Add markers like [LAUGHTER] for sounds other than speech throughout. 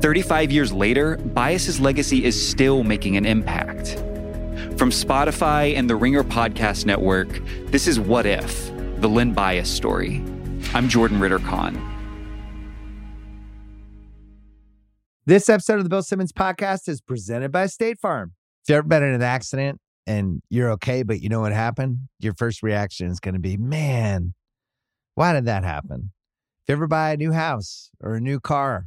35 years later, Bias's legacy is still making an impact. From Spotify and the Ringer Podcast Network, this is What If, the Len Bias story. I'm Jordan Ritter Conn. This episode of the Bill Simmons podcast is presented by State Farm. If you've ever been in an accident and you're okay, but you know what happened, your first reaction is going to be, man, why did that happen? If you ever buy a new house or a new car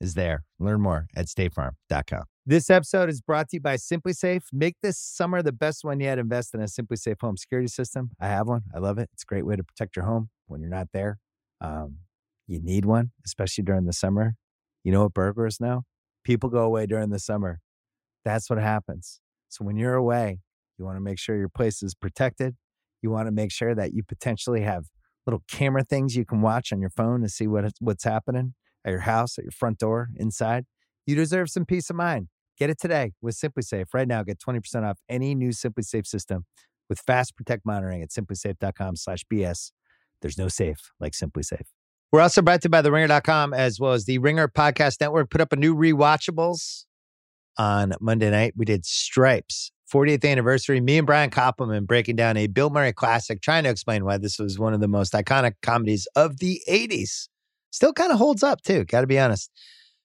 is there. Learn more at statefarm.com. This episode is brought to you by SimpliSafe. Make this summer the best one yet. Invest in a SimpliSafe home security system. I have one. I love it. It's a great way to protect your home when you're not there. Um, you need one, especially during the summer. You know what burglars know? People go away during the summer. That's what happens. So when you're away, you want to make sure your place is protected. You want to make sure that you potentially have little camera things you can watch on your phone to see what what's happening at your house, at your front door, inside. You deserve some peace of mind. Get it today with SimpliSafe. Right now, get 20% off any new SimpliSafe system with Fast Protect monitoring at simplisafe.com slash BS. There's no safe like SimpliSafe. We're also brought to you by the ringer.com as well as the Ringer Podcast Network. Put up a new rewatchables on Monday night. We did Stripes, 40th anniversary. Me and Brian Koppelman breaking down a Bill Murray classic, trying to explain why this was one of the most iconic comedies of the 80s. Still kind of holds up, too, got to be honest.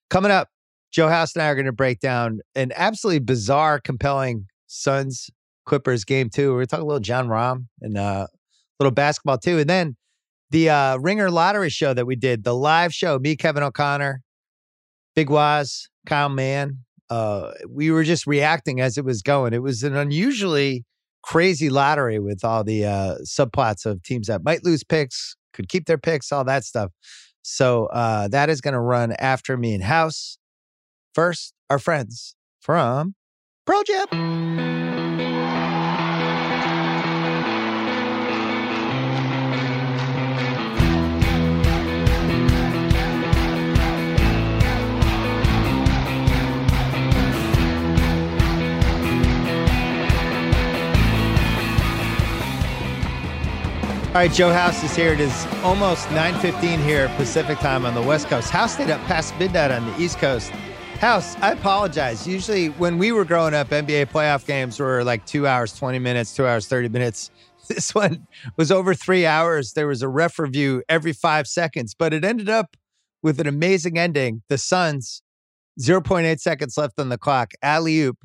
Coming up, Joe House and I are going to break down an absolutely bizarre, compelling Suns Clippers game, too. We're going to talk a little Jon Rahm and a uh, little basketball, too. And then the uh, Ringer Lottery show that we did, the live show, me, Kevin O'Connor, Big Waz, Kyle Mann, uh, we were just reacting as it was going. It was an unusually crazy lottery with all the uh, subplots of teams that might lose picks, could keep their picks, all that stuff. So uh, that is going to run after me in house. First, our friends from Pearl Jam. All right, Joe House is here. It is almost 9.15 here Pacific time on the West Coast. House stayed up past midnight on the East Coast. House, I apologize. Usually when we were growing up, NBA playoff games were like two hours, 20 minutes, two hours, 30 minutes. [LAUGHS] This one was over three hours. There was a ref review every five seconds, but it ended up with an amazing ending. The Suns, 0.8 seconds left on the clock, alley oop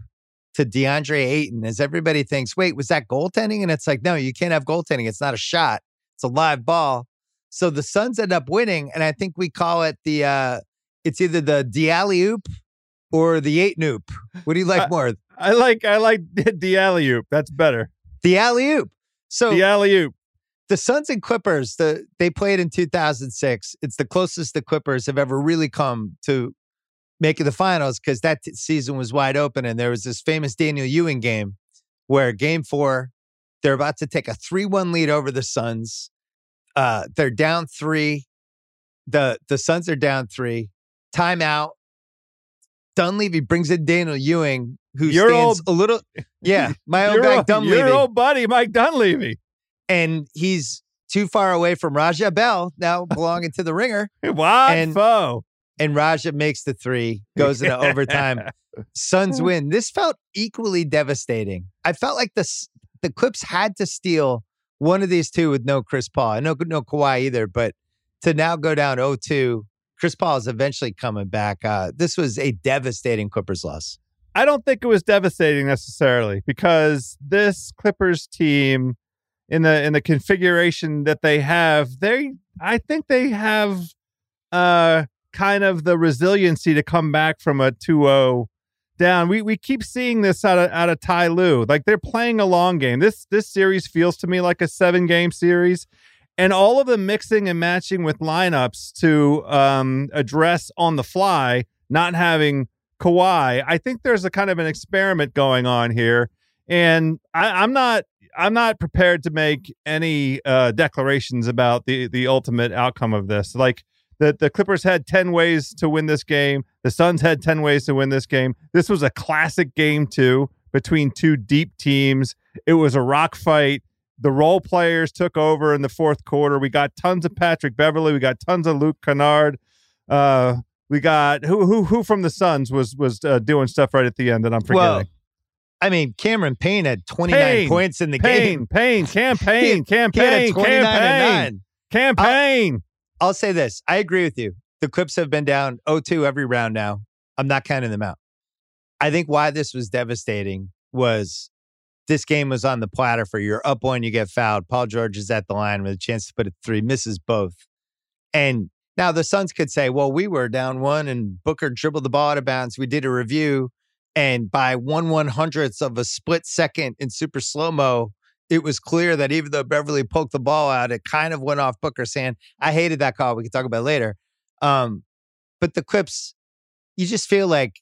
to DeAndre Ayton as everybody thinks, wait, was that goaltending? And it's like, no, you can't have goaltending. It's not a shot. It's a live ball. So the Suns end up winning. And I think we call it the, uh, it's either the Dialley oop or the Ayton-Oop. What do you like more? I like, I like [LAUGHS] the alley oop. That's better. The alley oop. So the alley oop. The Suns and Clippers, the they played in 2006. It's the closest the Clippers have ever really come to making the finals because that t- season was wide open. And there was this famous Daniel Ewing game where game four, they're about to take a 3 1 lead over the Suns. Uh, they're down three. The, the Suns are down three. Timeout. Dunleavy brings in Daniel Ewing, who your stands old, a little, yeah, [LAUGHS] my old guy Dunleavy. Your old buddy, Mike Dunleavy. And he's too far away from Raja Bell, now belonging to the ringer. [LAUGHS] what and, foe? And Raja makes the three, goes into overtime. [LAUGHS] Suns win. This felt equally devastating. I felt like the the Clips had to steal one of these two with no Chris Paul. I know no Kawhi either, but to now go down 0-2, Chris Paul is eventually coming back. Uh, this was a devastating Clippers loss. I don't think it was devastating necessarily because this Clippers team in the in the configuration that they have, they I think they have uh kind of the resiliency to come back from a 2-0 down. We we keep seeing this out of out of Ty Lue. Like they're playing a long game. This this series feels to me like a seven game series. And all of the mixing and matching with lineups to um, address on the fly, not having Kawhi, I think there's a kind of an experiment going on here. And I, I'm not I'm not prepared to make any uh, declarations about the the ultimate outcome of this. Like the the Clippers had 10 ways to win this game. The Suns had 10 ways to win this game. This was a classic game too between two deep teams. It was a rock fight. The role players took over in the fourth quarter. We got tons of Patrick Beverley. We got tons of Luke Kennard. Uh, we got who who who from the Suns was was uh, doing stuff right at the end that I'm forgetting. Well, I mean, Cameron Payne had 29 Payne, points in the Payne, game. Payne, campaign [LAUGHS] campaign, campaign, campaign, campaign. I'll say this. I agree with you. The Clips have been down 0-2 every round now. I'm not counting them out. I think why this was devastating was this game was on the platter for you're up one, you get fouled. Paul George is at the line with a chance to put it three, misses both. And now the Suns could say, well, we were down one and Booker dribbled the ball out of bounds. We did a review. And by one one hundredths of a split second in super slow mo, it was clear that even though Beverley poked the ball out, it kind of went off Booker's hand. I hated that call. We can talk about later. Um, but the Clips, you just feel like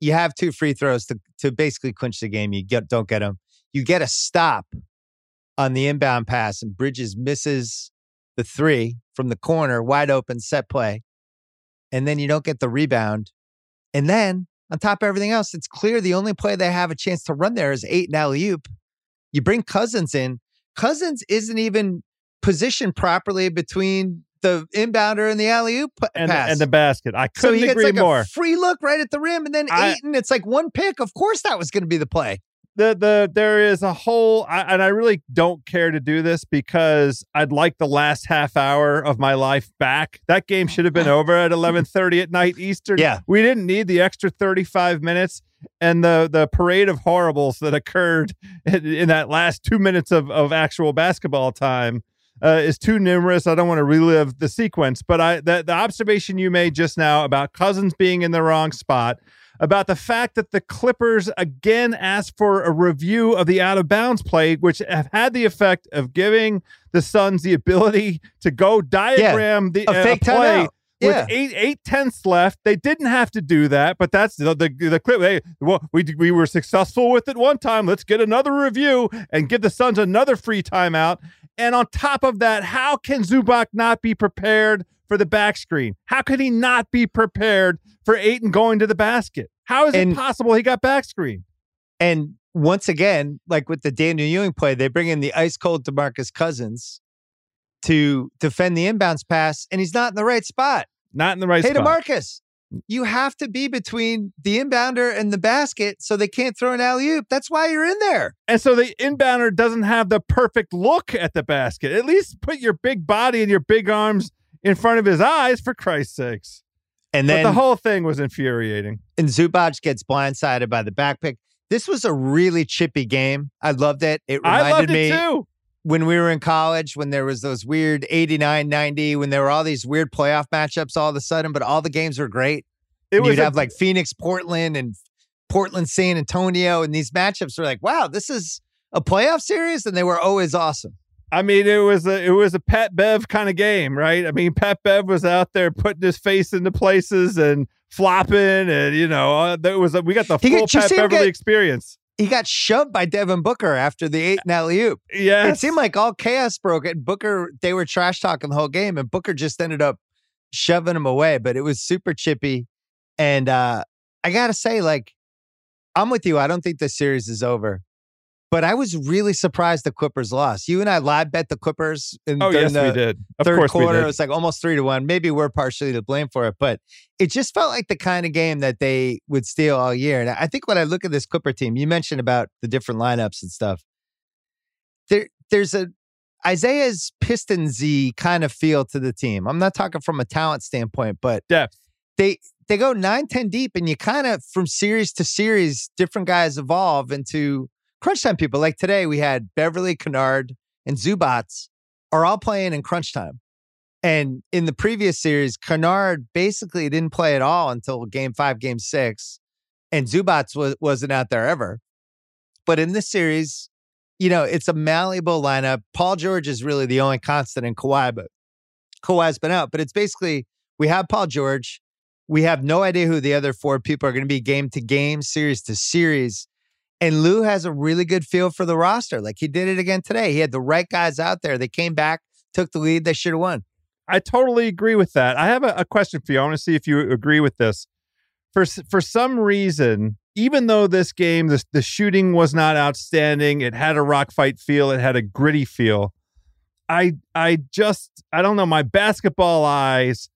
you have two free throws to to basically clinch the game. You get don't get them. You get a stop on the inbound pass, and Bridges misses the three from the corner, wide open set play, and then you don't get the rebound. And then on top of everything else, it's clear the only play they have a chance to run there is Ayton alley oop you bring Cousins in. Cousins isn't even positioned properly between the inbounder and the alley oop and, pass. and the basket. I couldn't so he agree gets like more. A free look right at the rim, and then I, Ayton. It's like one pick. Of course, that was going to be the play the the there is a whole I, and I really don't care to do this because I'd like the last half hour of my life back. That game should have been over at 11:30 at night Eastern. Yeah. We didn't need the extra 35 minutes and the the parade of horribles that occurred in, in that last 2 minutes of of actual basketball time. Uh, is too numerous. I don't want to relive the sequence, but I the, the observation you made just now about Cousins being in the wrong spot, about the fact that the Clippers again asked for a review of the out of bounds play, which have had the effect of giving the Suns the ability to go diagram yeah, the uh, play. With eight eight tenths left, they didn't have to do that, but that's the the, the clip. Hey, well, we we were successful with it one time. Let's get another review and give the Suns another free timeout. And on top of that, how can Zubac not be prepared for the back screen? How could he not be prepared for Ayton going to the basket? How is and, it possible he got back screen? And once again, like with the Daniel Ewing play, they bring in the ice cold DeMarcus Cousins to defend the inbounds pass, and he's not in the right spot. Not in the right hey, spot. Hey, DeMarcus, mm. you have to be between the inbounder and the basket so they can't throw an alley oop. That's why you're in there. And so the inbounder doesn't have the perfect look at the basket. At least put your big body and your big arms in front of his eyes, for Christ's sakes. And then but the whole thing was infuriating. And Zubac gets blindsided by the back pick. This was a really chippy game. I loved it. It reminded I loved me too. When we were in college, when there was those weird 89, 90, when there were all these weird playoff matchups all of a sudden, but all the games were great. It and was you'd a, have like Phoenix, Portland, and Portland, San Antonio, and these matchups were like, wow, this is a playoff series, and they were always awesome. I mean, it was a it was a Pat Bev kind of game, right? I mean, Pat Bev was out there putting his face into places and flopping, and you know, uh, there was a, we got the full got, Pat Beverley get, experience. He got shoved by Devin Booker after the eight and alley oop. Yeah, it seemed like all chaos broke. And Booker, they were trash talking the whole game, and Booker just ended up shoving him away. But it was super chippy, and uh I gotta say, like, I'm with you. I don't think the series is over. But I was really surprised the Clippers lost. You and I live bet the Clippers in oh, yes, the we did. Of third quarter. It was like almost three to one. Maybe we're partially to blame for it, but it just felt like the kind of game that they would steal all year. And I think when I look at this Clipper team, you mentioned about the different lineups and stuff. There, there's a Isaiah's Pistonsy kind of feel to the team. I'm not talking from a talent standpoint, but depth they they go nine, 10 deep, and you kind of from series to series, different guys evolve into crunch time people. Like today, we had Beverley Kennard, and Zubac are all playing in crunch time. And in the previous series, Kennard basically didn't play at all until game five, game six. And Zubac was, wasn't out there ever. But in this series, you know, it's a malleable lineup. Paul George is really the only constant in Kawhi, but Kawhi's been out. But it's basically we have Paul George. We have no idea who the other four people are going to be game to game, series to series. And Lue has a really good feel for the roster. Like he did it again today. He had the right guys out there. They came back, took the lead. They should have won. I totally agree with that. I have a, a question for you. I want to see if you agree with this. For for some reason, even though this game, the, the shooting was not outstanding, it had a rock fight feel, it had a gritty feel. I I just I don't know my basketball eyes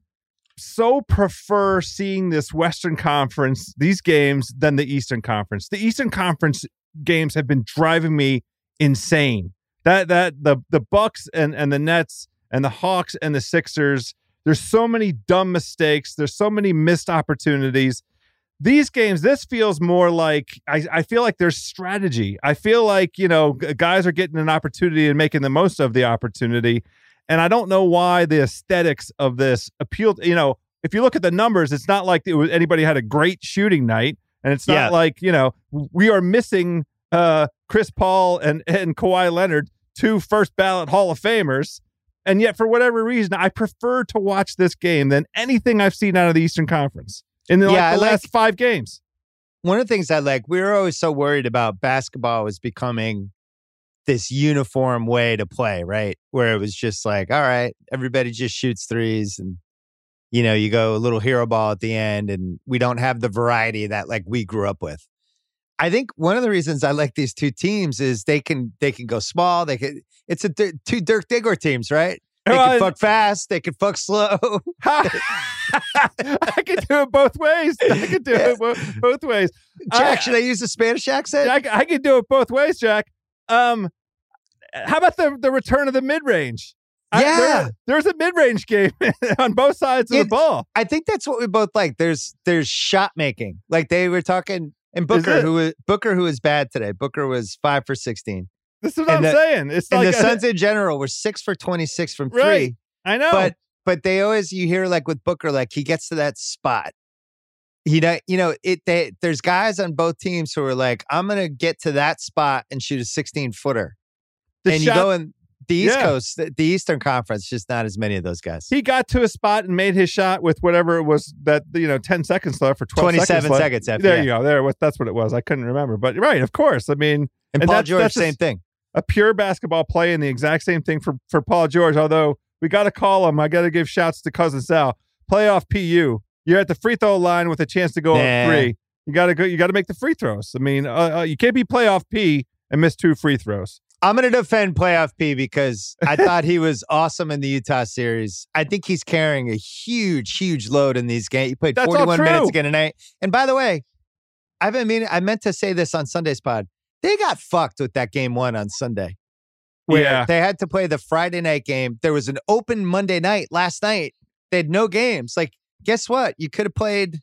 so prefer seeing this Western Conference these games than the Eastern Conference. The Eastern Conference games have been driving me insane. That that the the Bucks and and the Nets and the Hawks and the Sixers. There's so many dumb mistakes. There's so many missed opportunities. These games, this feels more like I, I feel like there's strategy. I feel like, you know, guys are getting an opportunity and making the most of the opportunity. And I don't know why the aesthetics of this appealed. You know, if you look at the numbers, it's not like it was, anybody had a great shooting night. And it's not yeah. like, you know, we are missing uh, Chris Paul and, and Kawhi Leonard, two first ballot Hall of Famers. And yet, for whatever reason, I prefer to watch this game than anything I've seen out of the Eastern Conference in the, yeah, like, the last like, five games. One of the things I like, we were always so worried about basketball was becoming this uniform way to play, right? Where it was just like, all right, everybody just shoots threes and you know, you go a little hero ball at the end and we don't have the variety that like we grew up with. I think one of the reasons I like these two teams is they can they can go small. They can. It's a two Dirk Diggler teams, right? They can fuck fast. They can fuck slow. [LAUGHS] I can do it both ways. I can do it [LAUGHS] both, both ways. Jack, I, should I use a Spanish accent? I, I can do it both ways, Jack. Um, how about the the return of the mid range? Yeah, I, there, there's a mid range game [LAUGHS] on both sides of it, the ball. I think that's what we both like. There's there's shot making. Like they were talking and Booker, who was Booker, who was bad today. Booker was five for sixteen. This is what and I'm the, saying. It's and like the Suns in general were six for twenty six from three. Right. I know, but but they always you hear like with Booker, like he gets to that spot. He you know it. They, there's guys on both teams who are like, I'm gonna get to that spot and shoot a 16 footer. And shot, you go in the East yeah. Coast, the, the, Eastern Conference, just not as many of those guys. He got to a spot and made his shot with whatever it was that you know, ten seconds left for 27 seconds, seconds after. There yeah. you go. There, that's what it was. I couldn't remember, but right, of course. I mean, and, and Paul that's, George, that's same thing. A pure basketball play, and the exact same thing for for Paul George. Although we got to call him, I got to give shouts to cousin Sal. Playoff PU. You're at the free throw line with a chance to go nah. up three. You got to go. You got to make the free throws. I mean, uh, uh, you can't be playoff P and miss two free throws. I'm going to defend playoff P because I [LAUGHS] thought he was awesome in the Utah series. I think he's carrying a huge, huge load in these games. He played That's 41 minutes again tonight. And by the way, I've been meaning, I meant to say this on Sunday's pod. They got fucked with that game one on Sunday. Where yeah. they had to play the Friday night game. There was an open Monday night last night. They had no games. Like, guess what? You could have played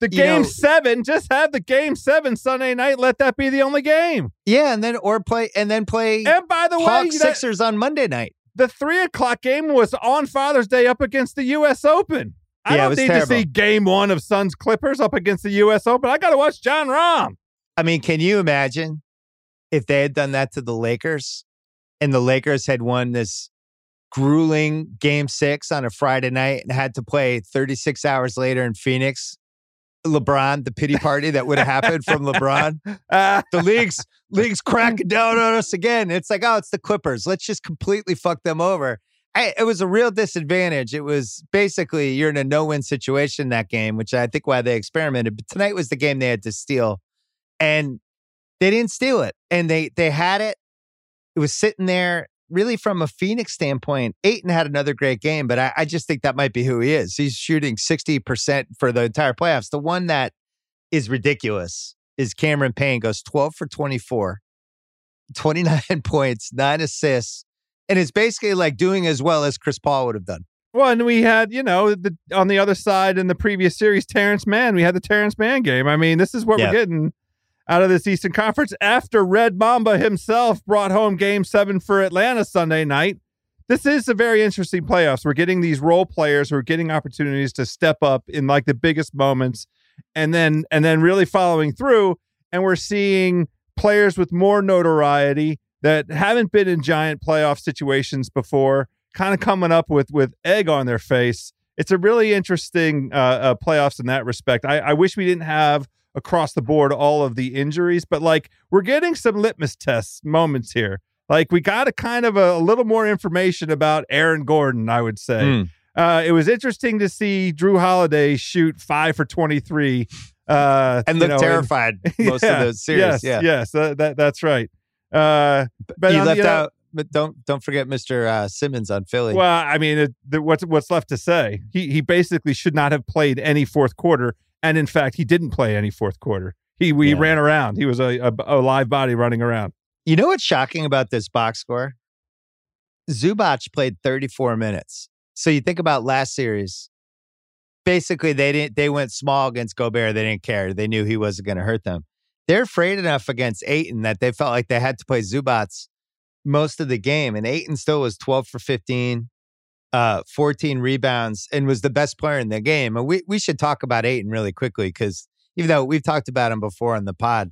the game know, seven, just have the game seven Sunday night. Let that be the only game. Yeah, and then or play and then play. And by the way, Sixers on Monday night. The three o'clock game was on Father's Day up against the U.S. Open. I yeah, don't need terrible. to see game one of Suns Clippers up against the U.S. Open. I got to watch Jon Rahm. I mean, can you imagine if they had done that to the Lakers and the Lakers had won this grueling game six on a Friday night and had to play 36 hours later in Phoenix LeBron, the pity party that would have happened from LeBron. The league's league's cracking down on us again. It's like, oh, it's the Clippers. Let's just completely fuck them over. I, it was a real disadvantage. It was basically you're in a no-win situation that game, which I think why they experimented. But tonight was the game they had to steal, and they didn't steal it. And they they had it. It was sitting there really from a Phoenix standpoint, Ayton had another great game, but I, I, just think that might be who he is. He's shooting 60% for the entire playoffs. The one that is ridiculous is Cameron Payne goes 12 for 24, 29 [LAUGHS] points, nine assists, and it's basically like doing as well as Chris Paul would have done. Well, and we had, you know, the on the other side in the previous series, Terrence Mann. We had the Terrence Mann game. I mean, this is what Yeah. we're getting out of this Eastern Conference after Red Mamba himself brought home game seven for Atlanta Sunday night. This is a very interesting playoffs. We're getting these role players who are getting opportunities to step up in like the biggest moments and then and then really following through. And we're seeing players with more notoriety that haven't been in giant playoff situations before kind of coming up with with egg on their face. It's a really interesting uh, uh, playoffs in that respect. I, I wish we didn't have across the board all of the injuries, but like we're getting some litmus test moments here. Like we got a kind of a, a little more information about Aaron Gordon. I would say Mm. uh, it was interesting to see Jrue Holiday shoot five for twenty three. Uh, And look know, terrified [LAUGHS] most Yeah, of those series. Yes, yeah. yes, that, that that's right. Uh, but you left the, uh, out, but don't don't forget Mr. Uh, Simmons on Philly. Well, I mean, it, the, what's what's left to say? He he basically should not have played any fourth quarter, and in fact, he didn't play any fourth quarter. He we Yeah. ran around. He was a, a a live body running around. You know what's shocking about this box score? Zubac played 34 minutes. So you think about last series. Basically, they didn't they went small against Gobert. They didn't care. They knew he wasn't going to hurt them. They're afraid enough against Ayton that they felt like they had to play Zubac most of the game. And Ayton still was 12 for 15, uh, 14 rebounds, and was the best player in the game. And we we should talk about Ayton really quickly because even though we've talked about him before on the pod,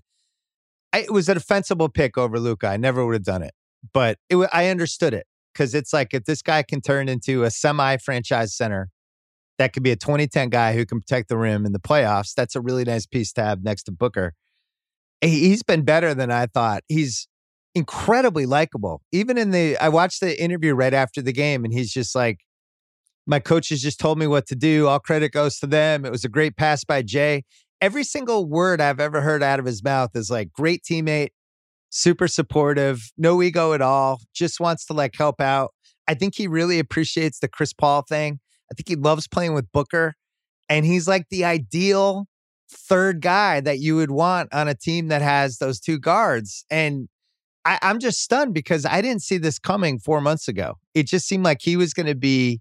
I, it was a defensible pick over Luka. I never would have done it, but it, I understood it because it's like if this guy can turn into a semi-franchise center, that could be a 2010 guy who can protect the rim in the playoffs. That's a really nice piece to have next to Booker. He's been better than I thought. He's incredibly likable. Even in the, I watched the interview right after the game, and he's just like, "My coaches just told me what to do. All credit goes to them. It was a great pass by Jae." every single word I've ever heard out of his mouth is like great teammate, super supportive, no ego at all, just wants to like help out. I think he really appreciates the Chris Paul thing. I think he loves playing with Booker. And he's like the ideal third guy that you would want on a team that has those two guards. And I, I'm just stunned because I didn't see this coming four months ago. It just seemed like he was going to be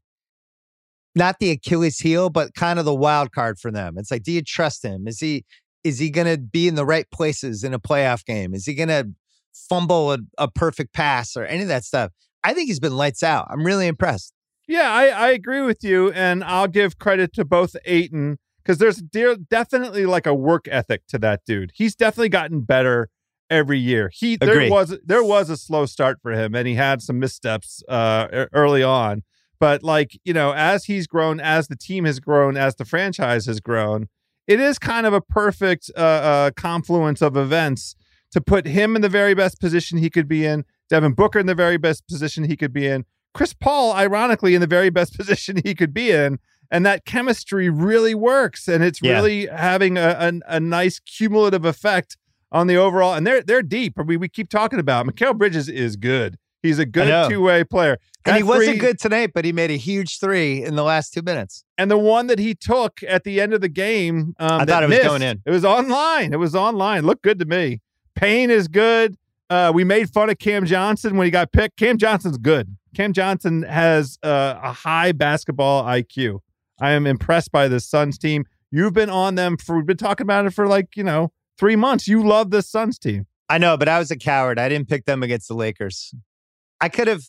not the Achilles heel, but kind of the wild card for them. It's like, do you trust him? Is he is he going to be in the right places in a playoff game? Is he going to fumble a, a perfect pass or any of that stuff? I think he's been lights out. I'm really impressed. Yeah, I, I agree with you, and I'll give credit to both Ayton because there's de- definitely like a work ethic to that dude. He's definitely gotten better every year. He there was there was a slow start for him, and he had some missteps uh, early on. But like you know, as he's grown, as the team has grown, as the franchise has grown, it is kind of a perfect uh, uh, confluence of events to put him in the very best position he could be in, Devin Booker in the very best position he could be in, Chris Paul, ironically, in the very best [LAUGHS] position he could be in. And that chemistry really works. And it's Yeah. really having a, a, a nice cumulative effect on the overall. And they're they're deep. I mean, we keep talking about Mikal Bridges is good. He's a good two way player. And That he wasn't three- good tonight, but he made a huge three in the last two minutes. And the one that he took at the end of the game, um, I thought it was going in. It was online. It was online. Looked good to me. Payne is good. Uh, we made fun of Cam Johnson when he got picked. Cam Johnson's good. Cam Johnson has uh, a high basketball IQ. I am impressed by this Suns team. You've been on them for. We've been talking about it for like you know three months. You love this Suns team. I know, but I was a coward. I didn't pick them against the Lakers. I could have.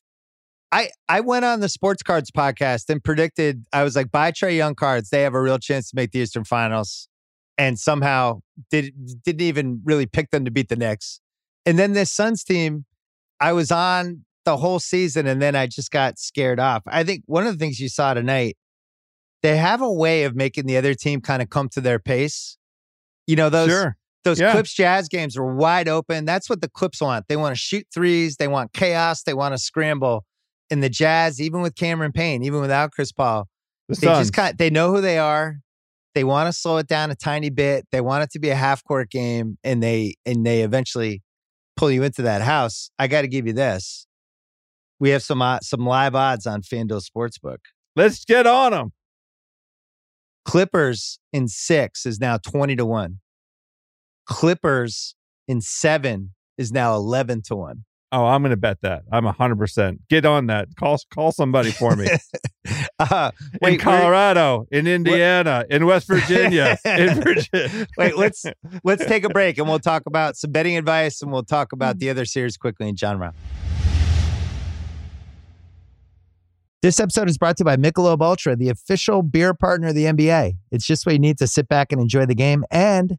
I I went on the Sports Cards podcast and predicted. I was like, buy Trae Young cards. They have a real chance to make the Eastern Finals, and somehow did didn't even really pick them to beat the Knicks. And then this Suns team, I was on the whole season, and then I just got scared off. I think one of the things you saw tonight, they have a way of making the other team kind of come to their pace. You know those sure. Those Yeah. Clips Jazz games were wide open. That's what the Clips want. They want to shoot threes. They want chaos. They want to scramble. And the Jazz, even with Cameron Payne, even without Chris Paul, The they Suns. just kind they know who they are. They want to slow it down a tiny bit. They want it to be a half court game, and they and they eventually pull you into that house. I got to give you this. We have some uh, some live odds on FanDuel Sportsbook. Let's get on them. Clippers in six is now 20 to 1. Clippers in seven is now 11 to 1. Oh, I'm going to bet that. I'm 100%. Get on that. Call call somebody for me. [LAUGHS] uh, in wait, we're- Colorado, in Indiana, in West Virginia, in [LAUGHS] Virginia. Wait, let's let's take a [LAUGHS] break and we'll talk about some betting advice and we'll talk about the other series quickly in Jon Rahm. This episode is brought to you by Michelob Ultra, the official beer partner of the NBA. It's just what you need to sit back and enjoy the game, and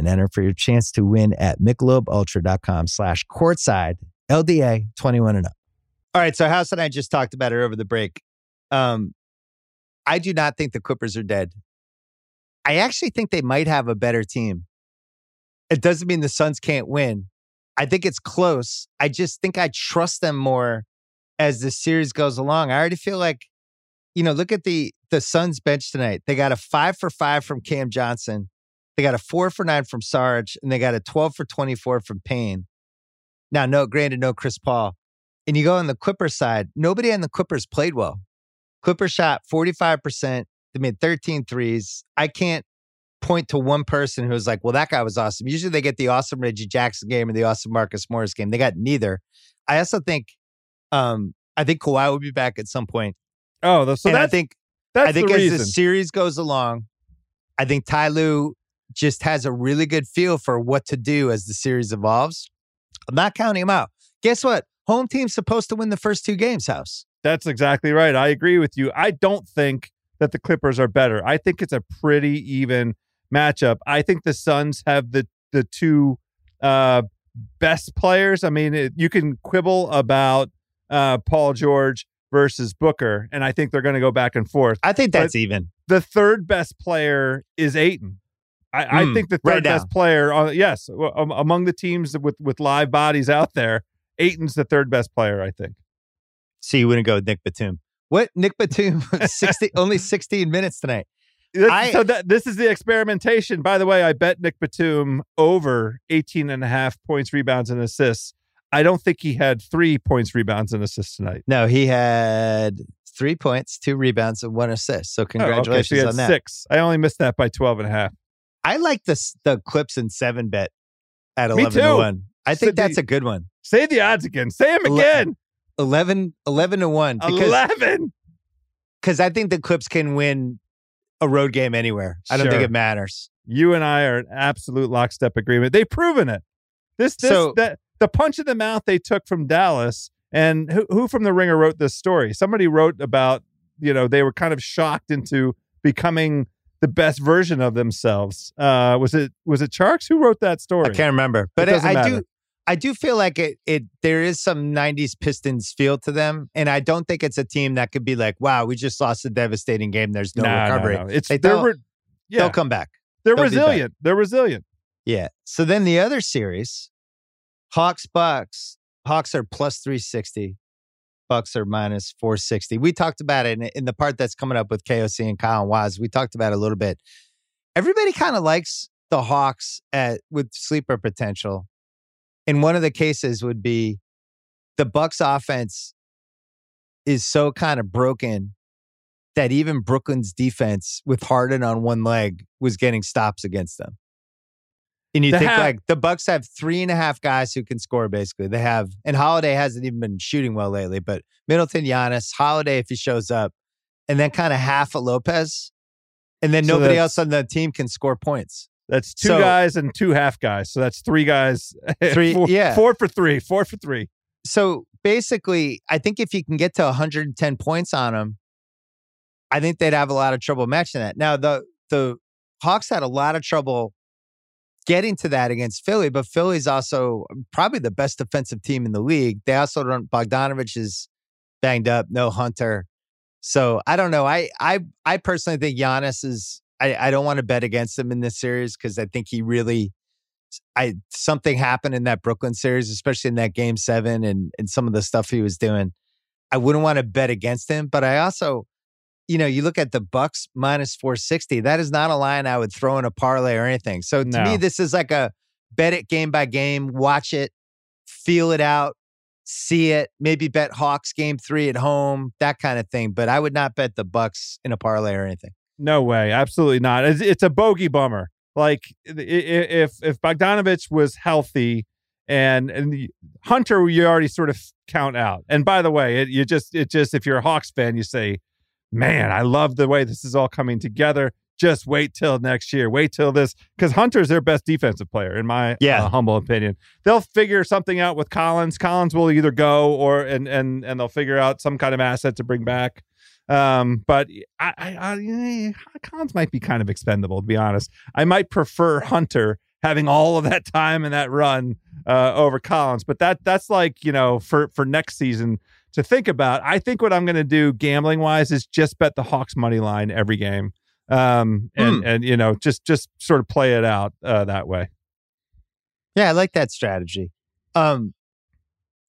and enter for your chance to win at michelobultra.com slash courtside LDA 21 and up. All right. So House and I just talked about it over the break. Um, I do not think the Clippers are dead. I actually think they might have a better team. It doesn't mean the Suns can't win. I think it's close. I just think I trust them more as the series goes along. I already feel like, you know, look at the the Suns bench tonight. They got a five for five from Cam Johnson. They got a four for nine from Sarge, and they got a 12 for 24 from Payne. Now, no, granted, no Chris Paul. And you go on the Clippers side, nobody on the Clippers played well. Clippers shot 45%. They made 13 threes. I can't point to one person who was like, well, that guy was awesome. Usually they get the awesome Reggie Jackson game or the awesome Marcus Morris game. They got neither. I also think um I think Kawhi will be back at some point. Oh, so and I think that's I think as reason. the series goes along, I think Ty Lue just has a really good feel for what to do as the series evolves. I'm not counting him out. Guess what? Home team's supposed to win the first two games, House. That's exactly right. I agree with you. I don't think that the Clippers are better. I think it's a pretty even matchup. I think the Suns have the the two uh, best players. I mean, it, you can quibble about uh, Paul George versus Booker, and I think they're going to go back and forth. I think But- that's even. The third best player is Ayton. I, I Hmm, think the right third best player, on, yes, um, among the teams with with live bodies out there, Ayton's the third best player. I think. So you wouldn't go with Nick Batum. What? Nick Batum, [LAUGHS] [LAUGHS] 60, only 16 minutes tonight. I- so that this is the experimentation. By the way, I bet Nick Batum over 18 and a half points, rebounds, and assists. I don't think he had three points, rebounds, and assists tonight. No, he had three points, two rebounds, and one assist. So Oh, okay, so congratulations he had on that. six. I only missed that by 12 and a half. I like the the Clips and seven bet at Me 11 to 1. I So think the- that's a good one. Say the odds again. Say them again. 11, 11 to 1 because 11. cuz I think the Clips can win a road game anywhere. I don't think it matters. You and I are in absolute lockstep agreement. They've proven it. This, this, So- that, the punch in the mouth they took from Dallas, and who, who from the Ringer wrote this story? Somebody wrote about, you know, they were kind of shocked into becoming the best version of themselves. Uh, was it was it Charks who wrote that story? I can't remember. But doesn't I, I matter. do I do feel like it it there is some 90s Pistons feel to them and I don't think it's a team that could be like, "Wow, we just lost a devastating game. There's no, Nah, recovery." no, no. It's they they're re- yeah. they'll come back. they're they'll be back. resilient. They're resilient. Yeah. So then the other series, Hawks Bucks. Hawks are plus 360. Bucks are minus 460. We talked about it in, in the part that's coming up with KOC and Kyle and Waz. We talked about it a little bit. Everybody kind of likes the Hawks at with sleeper potential. And one of the cases would be the Bucks offense is so kind of broken that even Brooklyn's defense with Harden on one leg was getting stops against them. And you They think have- like the Bucks have three and a half guys who can score. Basically, they have, and Holiday hasn't even been shooting well lately. But Middleton, Giannis, Holiday if he shows up, and then kind of half a Lopez, and then So nobody else on the team can score points. That's two So- guys and two half guys. So that's three guys. [LAUGHS] Three- four, yeah. four for three. Four for three. So basically, I think if you can get to 110 points on them, I think they'd have a lot of trouble matching that. Now the the Hawks had a lot of trouble getting to that against Philly, but Philly's also um, probably the best defensive team in the league. They also don't Bogdanovic is banged up, no Hunter. So I don't know. I I I personally think Giannis is I, I don't want to bet against him in this series because I think he really I something happened in that Brooklyn series, especially in that game seven and and some of the stuff he was doing. I wouldn't want to bet against him, but I also, you know, you look at the Bucks minus 460. That is not a line I would throw in a parlay or anything. So to No. me, this is like a bet it game by game, watch it, feel it out, see it, maybe bet Hawks game three at home, that kind of thing. But I would not bet the Bucks in a parlay or anything. No way, absolutely not. It's, it's a bogey bummer. Like if if Bogdanovic was healthy and and Hunter, you already sort of count out. And by the way, it, you just it just if you're a Hawks fan, you say, "Man, I love the way this is all coming together." Just wait till next year. Wait till this because Hunter's their best defensive player, in my Yeah. uh, humble opinion. They'll figure something out with Collins. Collins will either go or and and and they'll figure out some kind of asset to bring back. Um, but I, I, I eh, Collins might be kind of expendable to be honest. I might prefer Hunter having all of that time and that run uh, over Collins, but that that's like you know for for next season to think about. I think what I'm going to do gambling wise is just bet the Hawks money line every game, um, and and you know just just sort of play it out uh, that way. Yeah, I like that strategy. Um,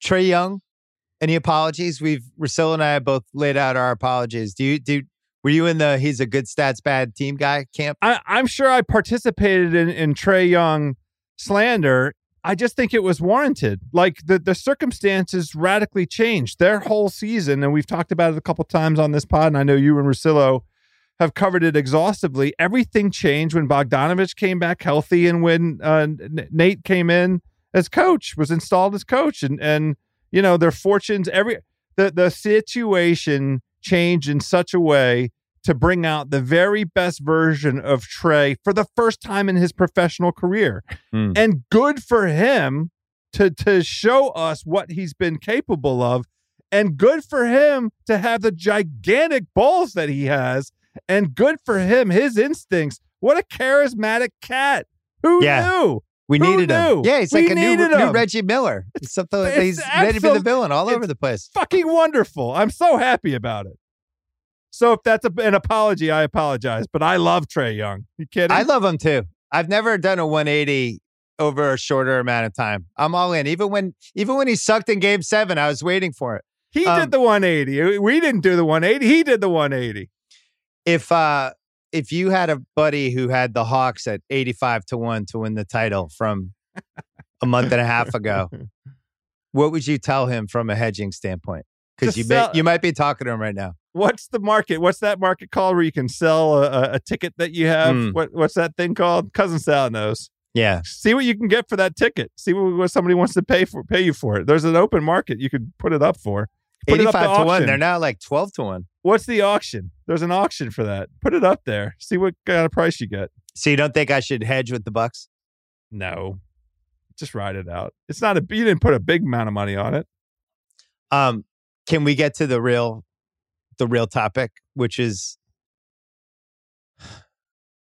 Trae Young, any apologies? We've Russillo and I both laid out our apologies. Do you do? Were you in the he's a good stats bad team guy camp? I, I'm sure I participated in, in Trae Young slander. I just think it was warranted. Like the, the circumstances radically changed their whole season. And we've talked about it a couple times on this pod. And I know you and Russillo have covered it exhaustively. Everything changed when Bogdanovic came back healthy and when uh, Nate came in as coach, was installed as coach. And, and you know, their fortunes, every the, the situation changed in such a way to bring out the very best version of Trae for the first time in his professional career. Hmm. And good for him to to show us what he's been capable of and good for him to have the gigantic balls that he has and good for him his instincts. What a charismatic cat. Who Yeah. knew? We Who needed him. Yeah, he's like a new, new. Reggie Miller. He's something. It's he's ready to be the villain all over the place. Fucking wonderful. I'm so happy about it. So if that's a, an apology, I apologize. But I love Trae Young. You kidding? I love him too. I've never done a 180 over a shorter amount of time. I'm all in. Even when even when he sucked in Game Seven, I was waiting for it. He Um, did the 180. We didn't do the 180. He did the 180. If uh if you had a buddy who had the Hawks at 85 to one to win the title from a month and a half ago, [LAUGHS] what would you tell him from a hedging standpoint? Because you may, you might be talking to him right now. What's the market? What's that market called where you can sell a, a, ticket that you have? Mm. What What's that thing called? Cousin Sal knows. Yeah. See what you can get for that ticket. See what, what somebody wants to pay for pay you for it. There's an open market you could put it up for. Put it up 85 to 1. They're now like 12 to 1. What's the auction? There's an auction for that. Put it up there. See what kind of price you get. So you don't think I should hedge with the Bucks? No, just ride it out. It's not a. You didn't put a big amount of money on it. Um, can we get to the real the real topic, which is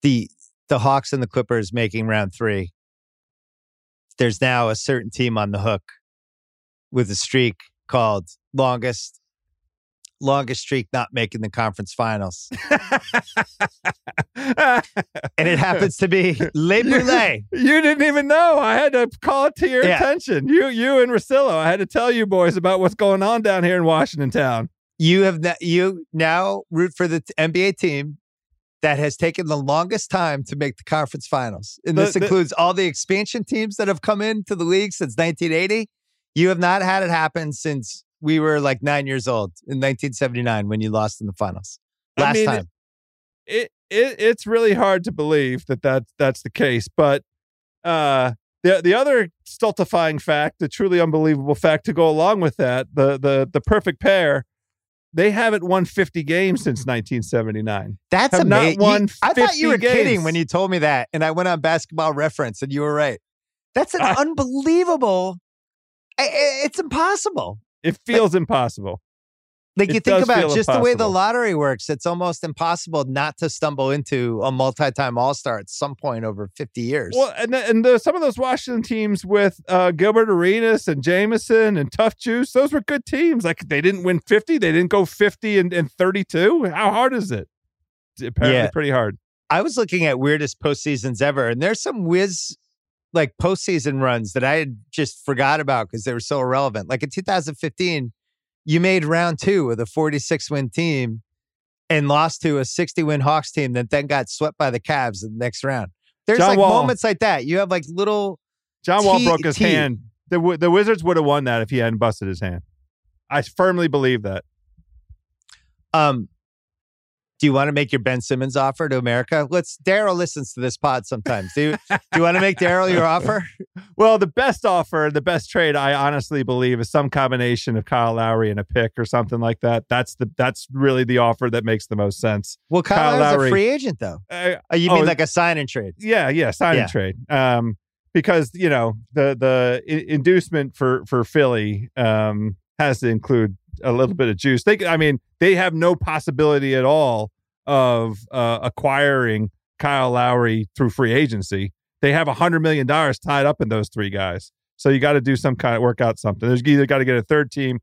the the Hawks and the Clippers making round three. There's now a certain team on the hook with a streak called longest longest streak not making the conference finals. And it happens to be [LAUGHS] Le Brûlés. You didn't even know. I had to call it to your Yeah. attention. You, you, and Russillo. I had to tell you boys about what's going on down here in Washington Town. You have you now root for the t- NBA team that has taken the longest time to make the conference finals. And The- this the- includes all the expansion teams that have come into the league since 1980. You have not had it happen since we were like 9 years old in 1979 when you lost in the finals. I Last mean, time. It, it, it's really hard to believe that, that that's the case. But uh, the the other stultifying fact, the truly unbelievable fact to go along with that, the the the perfect pair, they haven't won 50 games since 1979. That's amazing. I thought you were kidding when you told me that and I went on basketball reference and you were right. That's an I- unbelievable it's impossible. It feels impossible. Like It you think about just the way the lottery works, it's almost impossible not to stumble into a multi-time All-Star at some point over 50 years. Well, and the, and the, some of those Washington teams with uh, Gilbert Arenas and Jamison and Tough Juice, those were good teams. Like they didn't win 50, they didn't go 50 and, and 32. How hard is it? It's apparently Yeah. pretty hard. I was looking at weirdest postseasons ever, and there's some whiz like postseason runs that I had just forgot about because they were so irrelevant. Like in 2015, you made round two with a 46 win team and lost to a 60 win Hawks team that then got swept by the Cavs in the next round. There's John like Wall. moments like that. You have like little John Wall broke his hand. The the Wizards would have won that if he hadn't busted his hand. I firmly believe that. Um, do you want to make your Ben Simmons offer to America? Let's. Daryl listens to this pod sometimes. Do you, do you want to make Daryl your offer? [LAUGHS] Well, the best offer, the best trade, I honestly believe, is some combination of Kyle Lowry and a pick or something like that. That's the that's really the offer that makes the most sense. Well, Kyle, Kyle Lowry's Lowry. a free agent though. Uh, you Oh, mean like a sign and trade? yeah, yeah, sign Yeah. and trade. Um, because you know the the I- inducement for for Philly um has to include a little bit of juice. They, I mean, they have no possibility at all of uh, acquiring Kyle Lowry through free agency. They have a hundred million dollars tied up in those three guys. So you got to do some kind of work out something. There's either got to get a third team,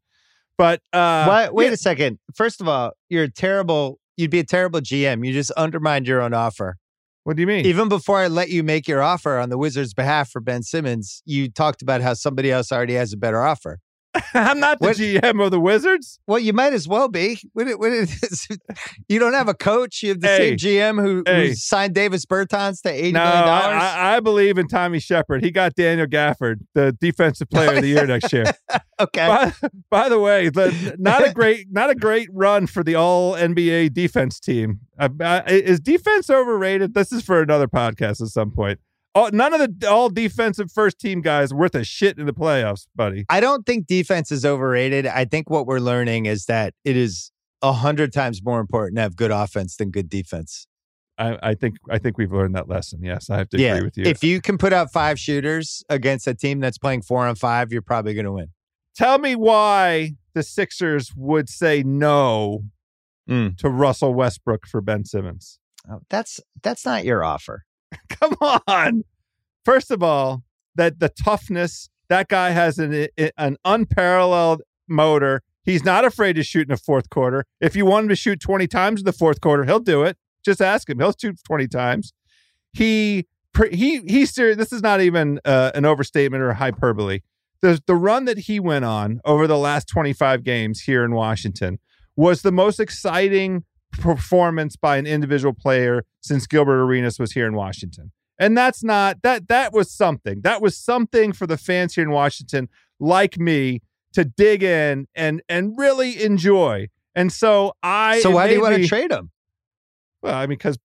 but uh, Why, wait yeah, a second. First of all, you're a terrible. You'd be a terrible GM. You just undermined your own offer. what do you mean? Even before I let you make your offer on the Wizards' behalf for Ben Simmons, you talked about how somebody else already has a better offer. [LAUGHS] I'm not the what- GM of the Wizards. Well, you might as well be. What it- what it is- [LAUGHS] you don't have a coach. You have the Hey. same GM who, Hey. who signed Davis Bertans to eighty No, million I, dollars. I, I believe in Tommy Sheppard. He got Daniel Gafford, the defensive player of the year next year. [LAUGHS] okay. by, by the way, the, not a great, not a great run for the All NBA defense team. Uh, is defense overrated? This is for another podcast at some point. All, none of the all defensive first team guys worth a shit in the playoffs, buddy. I don't think defense is overrated. I think what we're learning is that it is a hundred times more important to have good offense than good defense. I, I think I think we've learned that lesson. Yes, I have to yeah. agree with you. If you can put out five shooters against a team that's playing four on five, you're probably going to win. Tell me why the Sixers would say no Mm. to Russell Westbrook for Ben Simmons. Oh, that's that's not your offer. [LAUGHS] Come on. First of all, that the toughness that guy has an an unparalleled motor. He's not afraid to shoot in the fourth quarter. If you want him to shoot 20 times in the fourth quarter, he'll do it. Just ask him. He'll shoot 20 times. He he he's serious. This is not even uh, an overstatement or a hyperbole. The the run that he went on over the last 25 games here in Washington was the most exciting performance by an individual player since Gilbert Arenas was here in Washington. And that's not that that was something. That was something for the fans here in Washington like me to dig in and and really enjoy. And so I so why do you want to trade him? well, I mean, because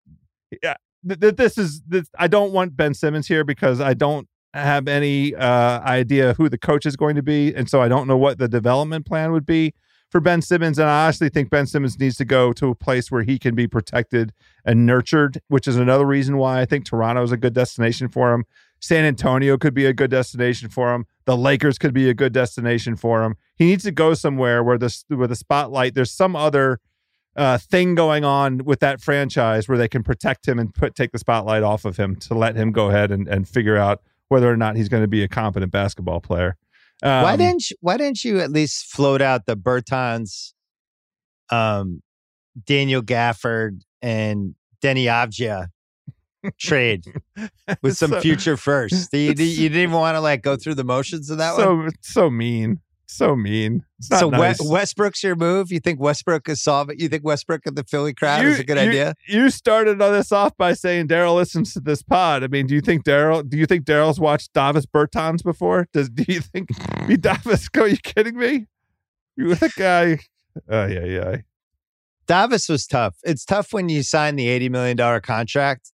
yeah, th- th- this is this. I don't want Ben Simmons here because I don't have any uh, idea who the coach is going to be, and so I don't know what the development plan would be for Ben Simmons. And I honestly think Ben Simmons needs to go to a place where he can be protected and nurtured, which is another reason why I think Toronto is a good destination for him. San Antonio could be a good destination for him. The Lakers could be a good destination for him. He needs to go somewhere where the where the spotlight. There's some other uh, thing going on with that franchise where they can protect him and put take the spotlight off of him to let him go ahead and, and figure out whether or not he's going to be a competent basketball player. Um, why didn't you, Why didn't you at least float out the Bertans, um, Daniel Gafford, and Deni Avdija trade [LAUGHS] with some So- future first? You, you didn't even want to like go through the motions of that so one. so mean, so mean. So nice. Westbrook's your move. You think Westbrook is solving? You think Westbrook and the Philly crowd is a good you, idea? You started on this off by saying Daryl listens to this pod. I mean, do you think Daryl? Do you think Daryl's watched Davis Bertans before? Does do you think [LAUGHS] he Davis? [LAUGHS] Are you kidding me? You the guy? Oh yeah, yeah. Davis was tough. It's tough when you sign the eighty million dollar contract,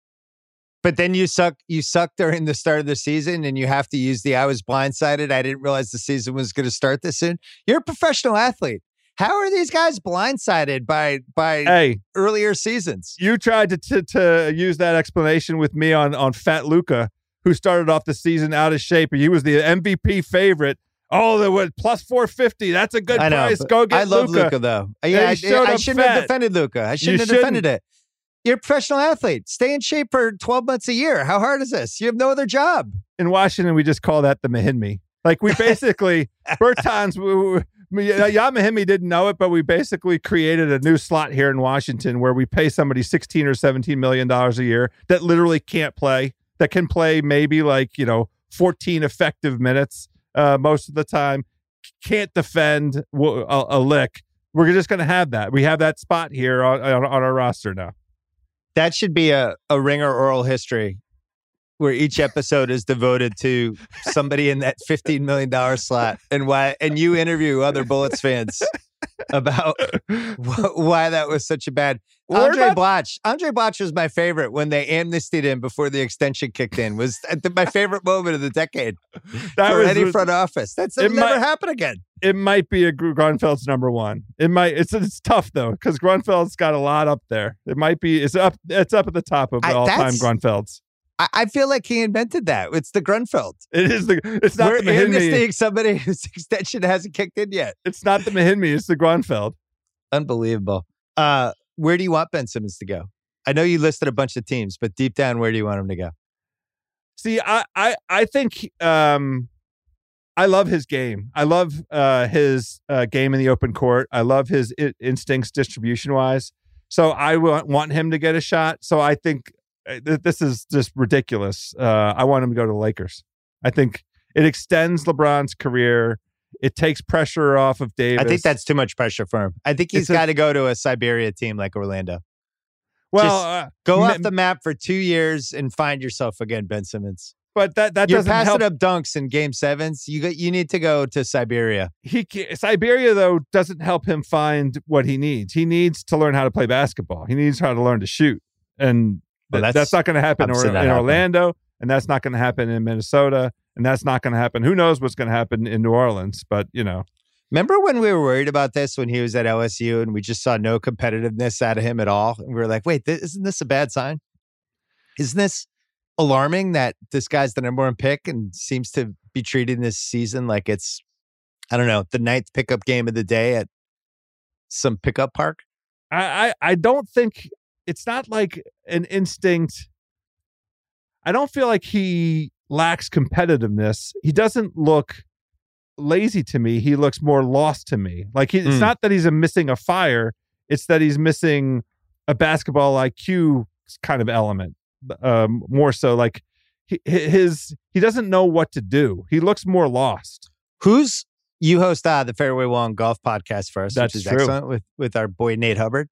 but then you suck. You suck during the start of the season, and you have to use the "I was blindsided. I didn't realize the season was going to start this soon." You're a professional athlete. How are these guys blindsided by by Hey, earlier seasons? you tried to, to to use that explanation with me on on Fat Luka, who started off the season out of shape. He was the MVP favorite. Oh, the what plus four fifty? That's a good I know. price. Go get I love Luka though. Yeah, I, showed I shouldn't have defended Luka. I shouldn't have shouldn't. defended it. You're a professional athlete. Stay in shape for 12 months a year. How hard is this? You have no other job. in Washington, we just call that the Mahinmi. Like we [LAUGHS] basically Bertans. Ian Mahinmi didn't know it, but we basically created a new slot here in Washington where we pay somebody sixteen or seventeen million dollars a year that literally can't play, that can play maybe like you know 14 effective minutes uh, most of the time. Can't defend a lick. We're just going to have that. We have that spot here on, on, on our roster now. That should be a, a ringer oral history where each episode is devoted to somebody in that $15 million slot and why and you interview other Bullets fans about [LAUGHS] wh- why that was such a bad Or Andray Blatche. Andray Blatche was my favorite when they amnestied him before the extension kicked in. Was my favorite moment of the decade [LAUGHS] That for was any front office. That's it never might- happen again. it might be a Grunfeld's number one. It might. It's it's tough though because Grunfeld's got a lot up there. It might be. It's up. It's up at the top of all time Grunfeld's. I, I feel like he invented that. It's the Grunfeld. It is the. It's not We're the Mahinmi. amnestying somebody [LAUGHS] whose extension hasn't kicked in yet. It's not the Mahinmi. It's the Grunfeld. Unbelievable. Uh, where do you want Ben Simmons to go? I know you listed a bunch of teams, but deep down, where do you want him to go? See, I I I think um, I love his game. I love uh, his uh, game in the open court. I love his I- instincts distribution wise. So I want want him to get a shot. So I think th- this is just ridiculous. Uh, I want him to go to the Lakers. I think it extends LeBron's career. It takes pressure off of Davis. I think that's too much pressure for him. I think he's got to go to a Siberia team like Orlando. well, uh, Go off the map for two years and find yourself again, Ben Simmons. but that that You're doesn't passing help. up dunks in game sevens. You got, you need to go to Siberia. he Siberia though doesn't help him find what he needs. He needs to learn how to play basketball. He needs how to learn to shoot, and Well, that's that's, not going to happen or, in happen. Orlando, and that's not going to happen in Minnesota, and that's not going to happen. Who knows what's going to happen in New Orleans? But you know, Remember when we were worried about this when he was at LSU and we just saw no competitiveness out of him at all? And we were like, wait, th- isn't this a bad sign? Isn't this alarming that this guy's the number one pick and seems to be treating this season like it's, I don't know, the ninth pickup game of the day at some pickup park? I I, I don't think it's not like an instinct. I don't feel like he lacks competitiveness. He doesn't look lazy to me. He looks more lost to me. Like he, it's Mm. not that he's a missing a fire. It's that he's missing a basketball IQ kind of element. Um, more so, like he, his he doesn't know what to do. He looks more lost. Who's you host uh, the Fairway Rolling Golf Podcast for us, That's which is true. excellent with with our boy Nate Hubbard.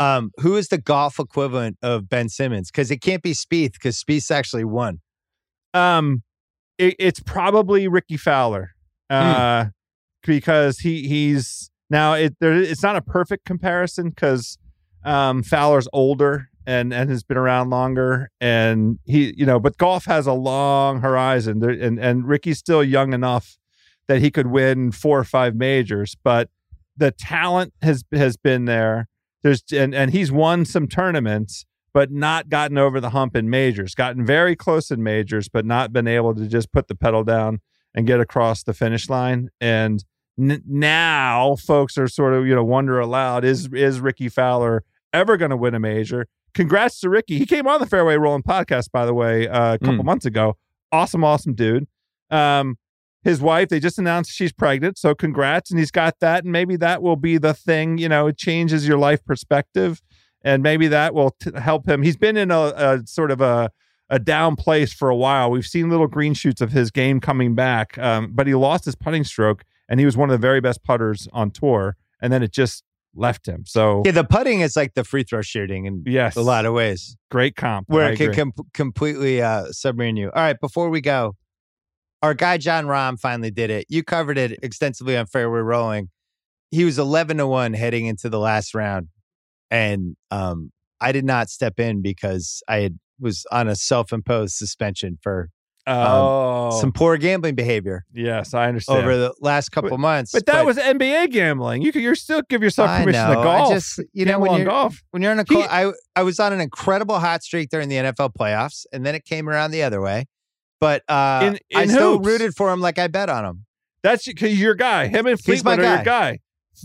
Um, who is the golf equivalent of Ben Simmons? Because it can't be Spieth, because Spieth's actually won. Um, it, it's probably Rickie Fowler, uh, because he he's now it there. It's not a perfect comparison because um, Fowler's older and and has been around longer, and he you know, but golf has a long horizon, there, and and Rickie's still young enough that he could win four or five majors, but the talent has has been there. There's and and he's won some tournaments but not gotten over the hump in majors, gotten very close in majors, but not been able to just put the pedal down and get across the finish line. And n- now folks are sort of, you know, wonder aloud, is, is Rickie Fowler ever going to win a major? Congrats to Rickie. He came on the Fairway Rolling podcast, by the way, uh, a couple months ago. Awesome, awesome dude. Um, his wife, they just announced she's pregnant. So congrats. And he's got that. And maybe that will be the thing, you know, it changes your life perspective and maybe that will t- help him. He's been in a, a sort of a a down place for a while. We've seen little green shoots of his game coming back, um, but he lost his putting stroke, and he was one of the very best putters on tour, and then it just left him. So Yeah, the putting is like the free throw shooting in yes, a lot of ways, great comp where I it can com- completely uh, submarine you. All right, before we go, our guy Jon Rahm finally did it. You covered it extensively on Fairway Rolling. He was eleven to one heading into the last round, and um, I did not step in because I had, was on a self imposed suspension for oh, some poor gambling behavior yes, I understand. over the last couple months. but that was NBA gambling. You could you're still give yourself I permission know. to I golf. just you know when you're golf. when you're on a He- I I was on an incredible hot streak during the NFL playoffs, and then it came around the other way. But uh, In- I in still hoops. rooted for him like I bet on him. That's because your guy. Him and Fleetwood are your guy. guy.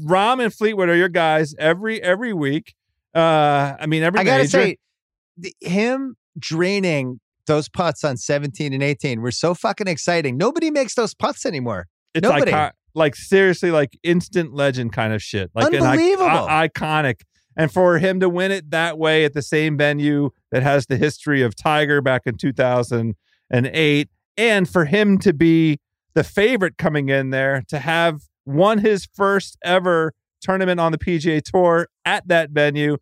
Rahm and Fleetwood are your guys every every week. Uh, I mean every week. I gotta major. say, the, him draining those putts on 17 and 18 were so fucking exciting. Nobody makes those putts anymore. it's nobody. icon- like seriously, like instant legend kind of shit. Like an ic- Unbelievable. i- iconic. And for him to win it that way at the same venue that has the history of Tiger back in 2008 and for him to be the favorite coming in there to have won his first ever tournament on the PGA Tour at that venue.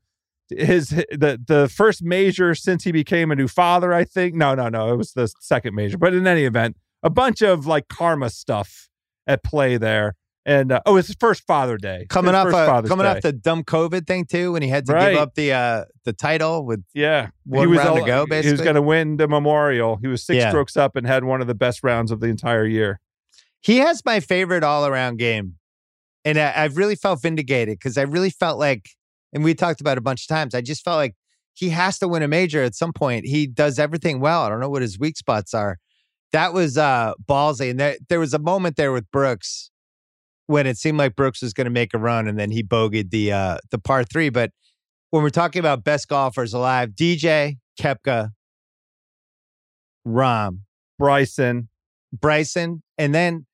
His the the first major since he became a new father, I think. No, no, no, it was the second major. But in any event, a bunch of like karma stuff at play there. And uh, oh, it's his first Father Day Coming off uh, coming off the dumb COVID thing too, when he had to Right. give up the uh the title with yeah, one he was round to all- go, He was going to win the Memorial. He was six Yeah. strokes up and had one of the best rounds of the entire year. he has my favorite all around game. And I, I've really felt vindicated because I really felt like, and we talked about it a bunch of times, I just felt like he has to win a major at some point. He does everything well. I don't know what his weak spots are. That was uh ballsy. And there, there was a moment there with Brooks when it seemed like Brooks was going to make a run and then he bogeyed the uh the par three. But when we're talking about best golfers alive, DJ, Koepka, Rahm, Bryson, Bryson, and then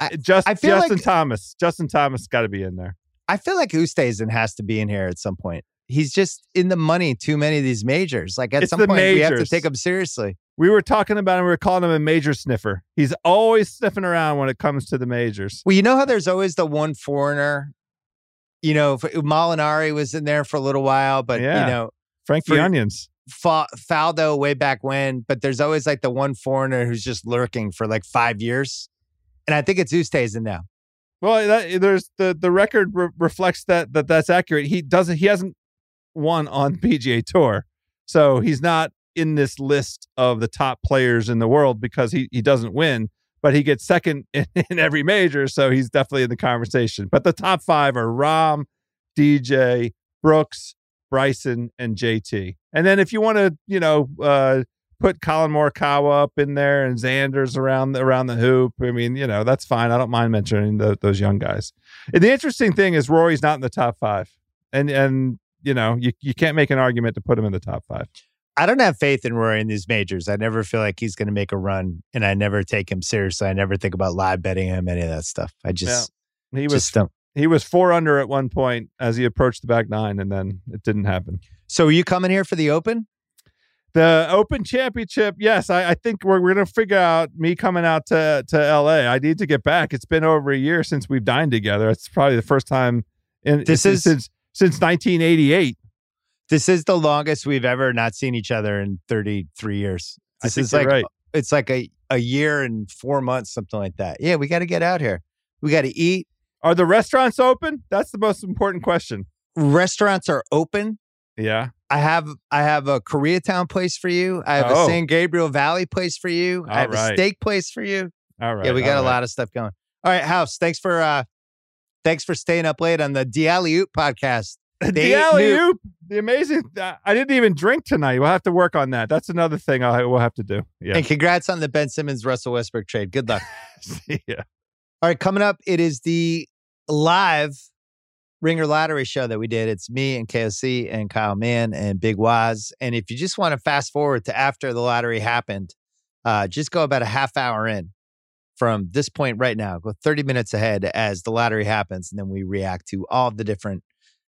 I- just I feel Justin like- Thomas. Justin Thomas got to be in there. I feel like Oosthuizen has to be in here at some point. He's just in the money too many of these majors. Like at It's some point, we have to take him seriously. We were talking about him. We were calling him a major sniffer. He's always sniffing around when it comes to the majors. Well, you know how there's always the one foreigner. You know, Molinari was in there for a little while, but Yeah. you know, Frankie For- Onions. Fa- Faldo way back when. But there's always like the one foreigner who's just lurking for like five years, and I think it's Oosthuizen now. Well, that, there's the the record re- reflects that that that's accurate. He doesn't. He hasn't won on PGA Tour, so he's not in this list of the top players in the world because he he doesn't win. But he gets second [LAUGHS] in, in every major, so he's definitely in the conversation. But the top five are Rahm, DJ, Brooks, Bryson, and JT. And then if you want to, you know, uh, put Collin Morikawa up in there and Xander's around around the hoop. I mean, you know, that's fine. I don't mind mentioning tho- those young guys. And the interesting thing is Rory's not in the top five, and and you know, you you can't make an argument to put him in the top five. I don't have faith in Rory in these majors. I never feel like he's going to make a run, and I never take him seriously. I never think about live betting him, any of that stuff. I just, He was just don't. he was four under at one point as he approached the back nine, and then it didn't happen. So, are you coming here for the Open? The Open Championship, yes, I, I think we're, we're going to figure out me coming out to to LA. I need to get back. It's been over a year since we've dined together. It's probably the first time in This is- since, since 1988. This is the longest we've ever not seen each other in 33 years. This is like right. it's like a, a year and four months, something like that. Yeah, we got to get out here. We got to eat. Are the restaurants open? That's the most important question. Restaurants are open. Yeah. I have I have a Koreatown place for you. I have Oh. a San Gabriel Valley place for you. I have right. a steak place for you. All right. yeah, we got all a right. lot of stuff going. All right, House. Thanks for uh thanks for staying up late on the Dially Oop podcast. The alley oop, the amazing. I didn't even drink tonight. We'll have to work on that. That's another thing I we'll have to do. Yeah. And congrats on the Ben Simmons Russell Westbrook trade. Good luck. [LAUGHS] yeah. All right, coming up, it is the live Ringer Lottery show that we did. It's me and KOC and Kyle Mann and Big Waz. And if you just want to fast forward to after the lottery happened, uh, just go about a half hour in from this point right now. Go 30 minutes ahead as the lottery happens, and then we react to all the different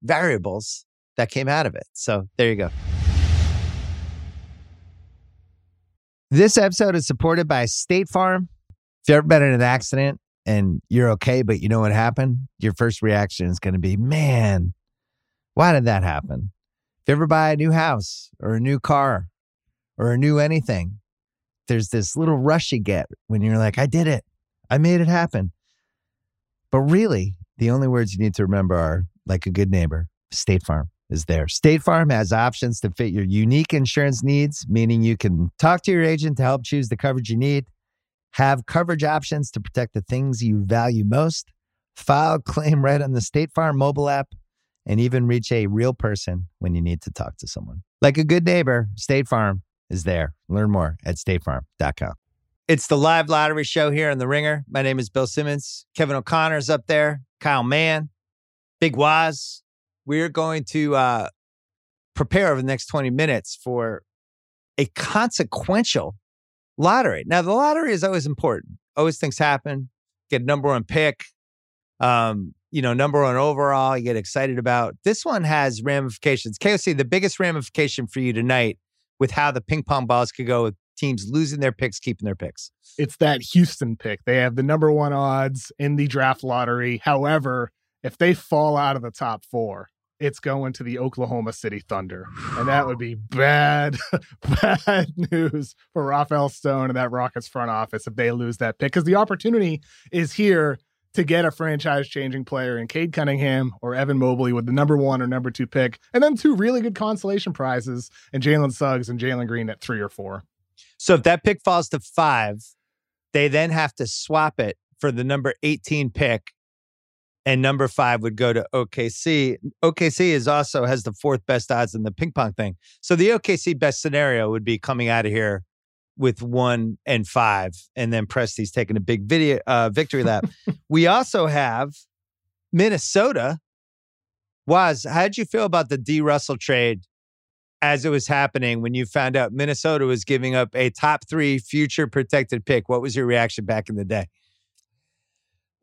variables that came out of it. So there you go. This episode is supported by State Farm. If you've ever been in an accident and you're okay, but you know what happened, your first reaction is going to be, man, why did that happen? If you ever buy a new house or a new car or a new anything, there's this little rush you get when you're like, I did it. I made it happen. But really, the only words you need to remember are like a good neighbor, State Farm is there. State Farm has options to fit your unique insurance needs, meaning you can talk to your agent to help choose the coverage you need, have coverage options to protect the things you value most, file claim right on the State Farm mobile app, and even reach a real person when you need to talk to someone. Like a good neighbor, State Farm is there. Learn more at statefarm.com. It's the live lottery show here on The Ringer. My name is Bill Simmons. Kevin O'Connor's up there, Kyle Mann, Big Waz. We're going to uh, prepare over the next 20 minutes for a consequential lottery. Now, the lottery is always important. Always things happen. Get a number one pick, um, you know, number one overall, you get excited about. This one has ramifications. KOC, the biggest ramification for you tonight with how the ping pong balls could go with teams losing their picks, keeping their picks. It's that Houston pick. They have the number one odds in the draft lottery. However, if they fall out of the top four, it's going to the Oklahoma City Thunder. And that would be bad, [LAUGHS] bad news for Rafael Stone and that Rockets front office if they lose that pick. Because the opportunity is here to get a franchise changing player in Cade Cunningham or Evan Mobley with the number one or number two pick, and then two really good consolation prizes and Jalen Suggs and Jalen Green at three or four. So if that pick falls to five, they then have to swap it for the number 18 pick and number five would go to OKC. OKC is also has the fourth best odds in the ping pong thing. So the OKC best scenario would be coming out of here with one and five, and then Presti's taking a big video uh, victory lap. [LAUGHS] we also have Minnesota. Was how'd you feel about the D Russell trade as it was happening when you found out Minnesota was giving up a top three future protected pick? What was your reaction back in the day?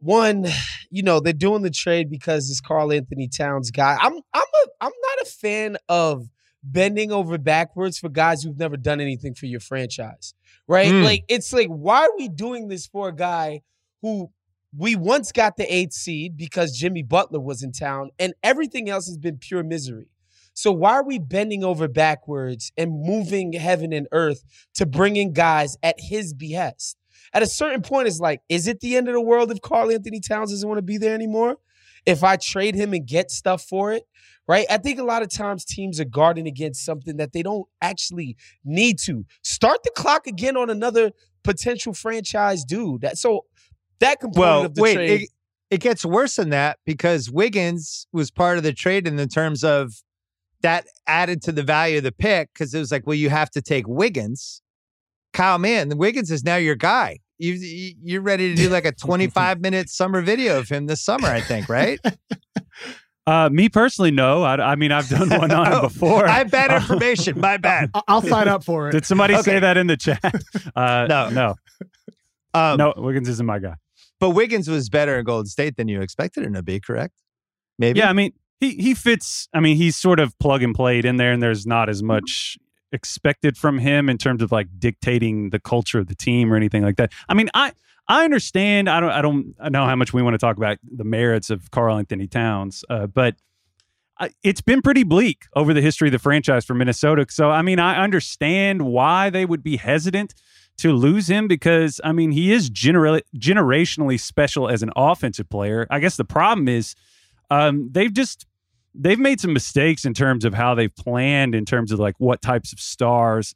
One, you know, they're doing the trade because this Karl-Anthony Towns guy. I'm I'm a I'm not a fan of bending over backwards for guys who've never done anything for your franchise. Right? Mm. Like it's like why are we doing this for a guy who we once got the eighth seed because Jimmy Butler was in town and everything else has been pure misery. So why are we bending over backwards and moving heaven and earth to bring in guys at his behest? At a certain point, it's like, is it the end of the world if Karl-Anthony Towns doesn't want to be there anymore? If I trade him and get stuff for it, right? I think a lot of times teams are guarding against something that they don't actually need to. Start the clock again on another potential franchise dude. That so that component well, of the wait, trade. It, it gets worse than that because Wiggins was part of the trade in the terms of that added to the value of the pick because it was like, well, you have to take Wiggins. Kyle Mann, Wiggins is now your guy. You you're ready to do like a [LAUGHS] 25 minute summer video of him this summer, I think, right? [LAUGHS] Uh, me personally, no. I, I mean, I've done one on [LAUGHS] him oh, before. I have bad information. My bad. I'll sign up for it. Did somebody okay. say that in the chat? Uh, no, no, um, no. Wiggins isn't my guy. But Wiggins was better in Golden State than you expected him to be. Correct? Maybe. Yeah. I mean, he he fits. I mean, he's sort of plug and played in there, and there's not as much expected from him in terms of like dictating the culture of the team or anything like that. I mean, I I understand. I don't I don't know how much we want to talk about the merits of Karl-Anthony Towns, uh, but I, it's been pretty bleak over the history of the franchise for Minnesota. So I mean, I understand why they would be hesitant to lose him because I mean he is genera- generationally special as an offensive player. I guess the problem is um, they've just they've made some mistakes in terms of how they've planned in terms of like what types of stars.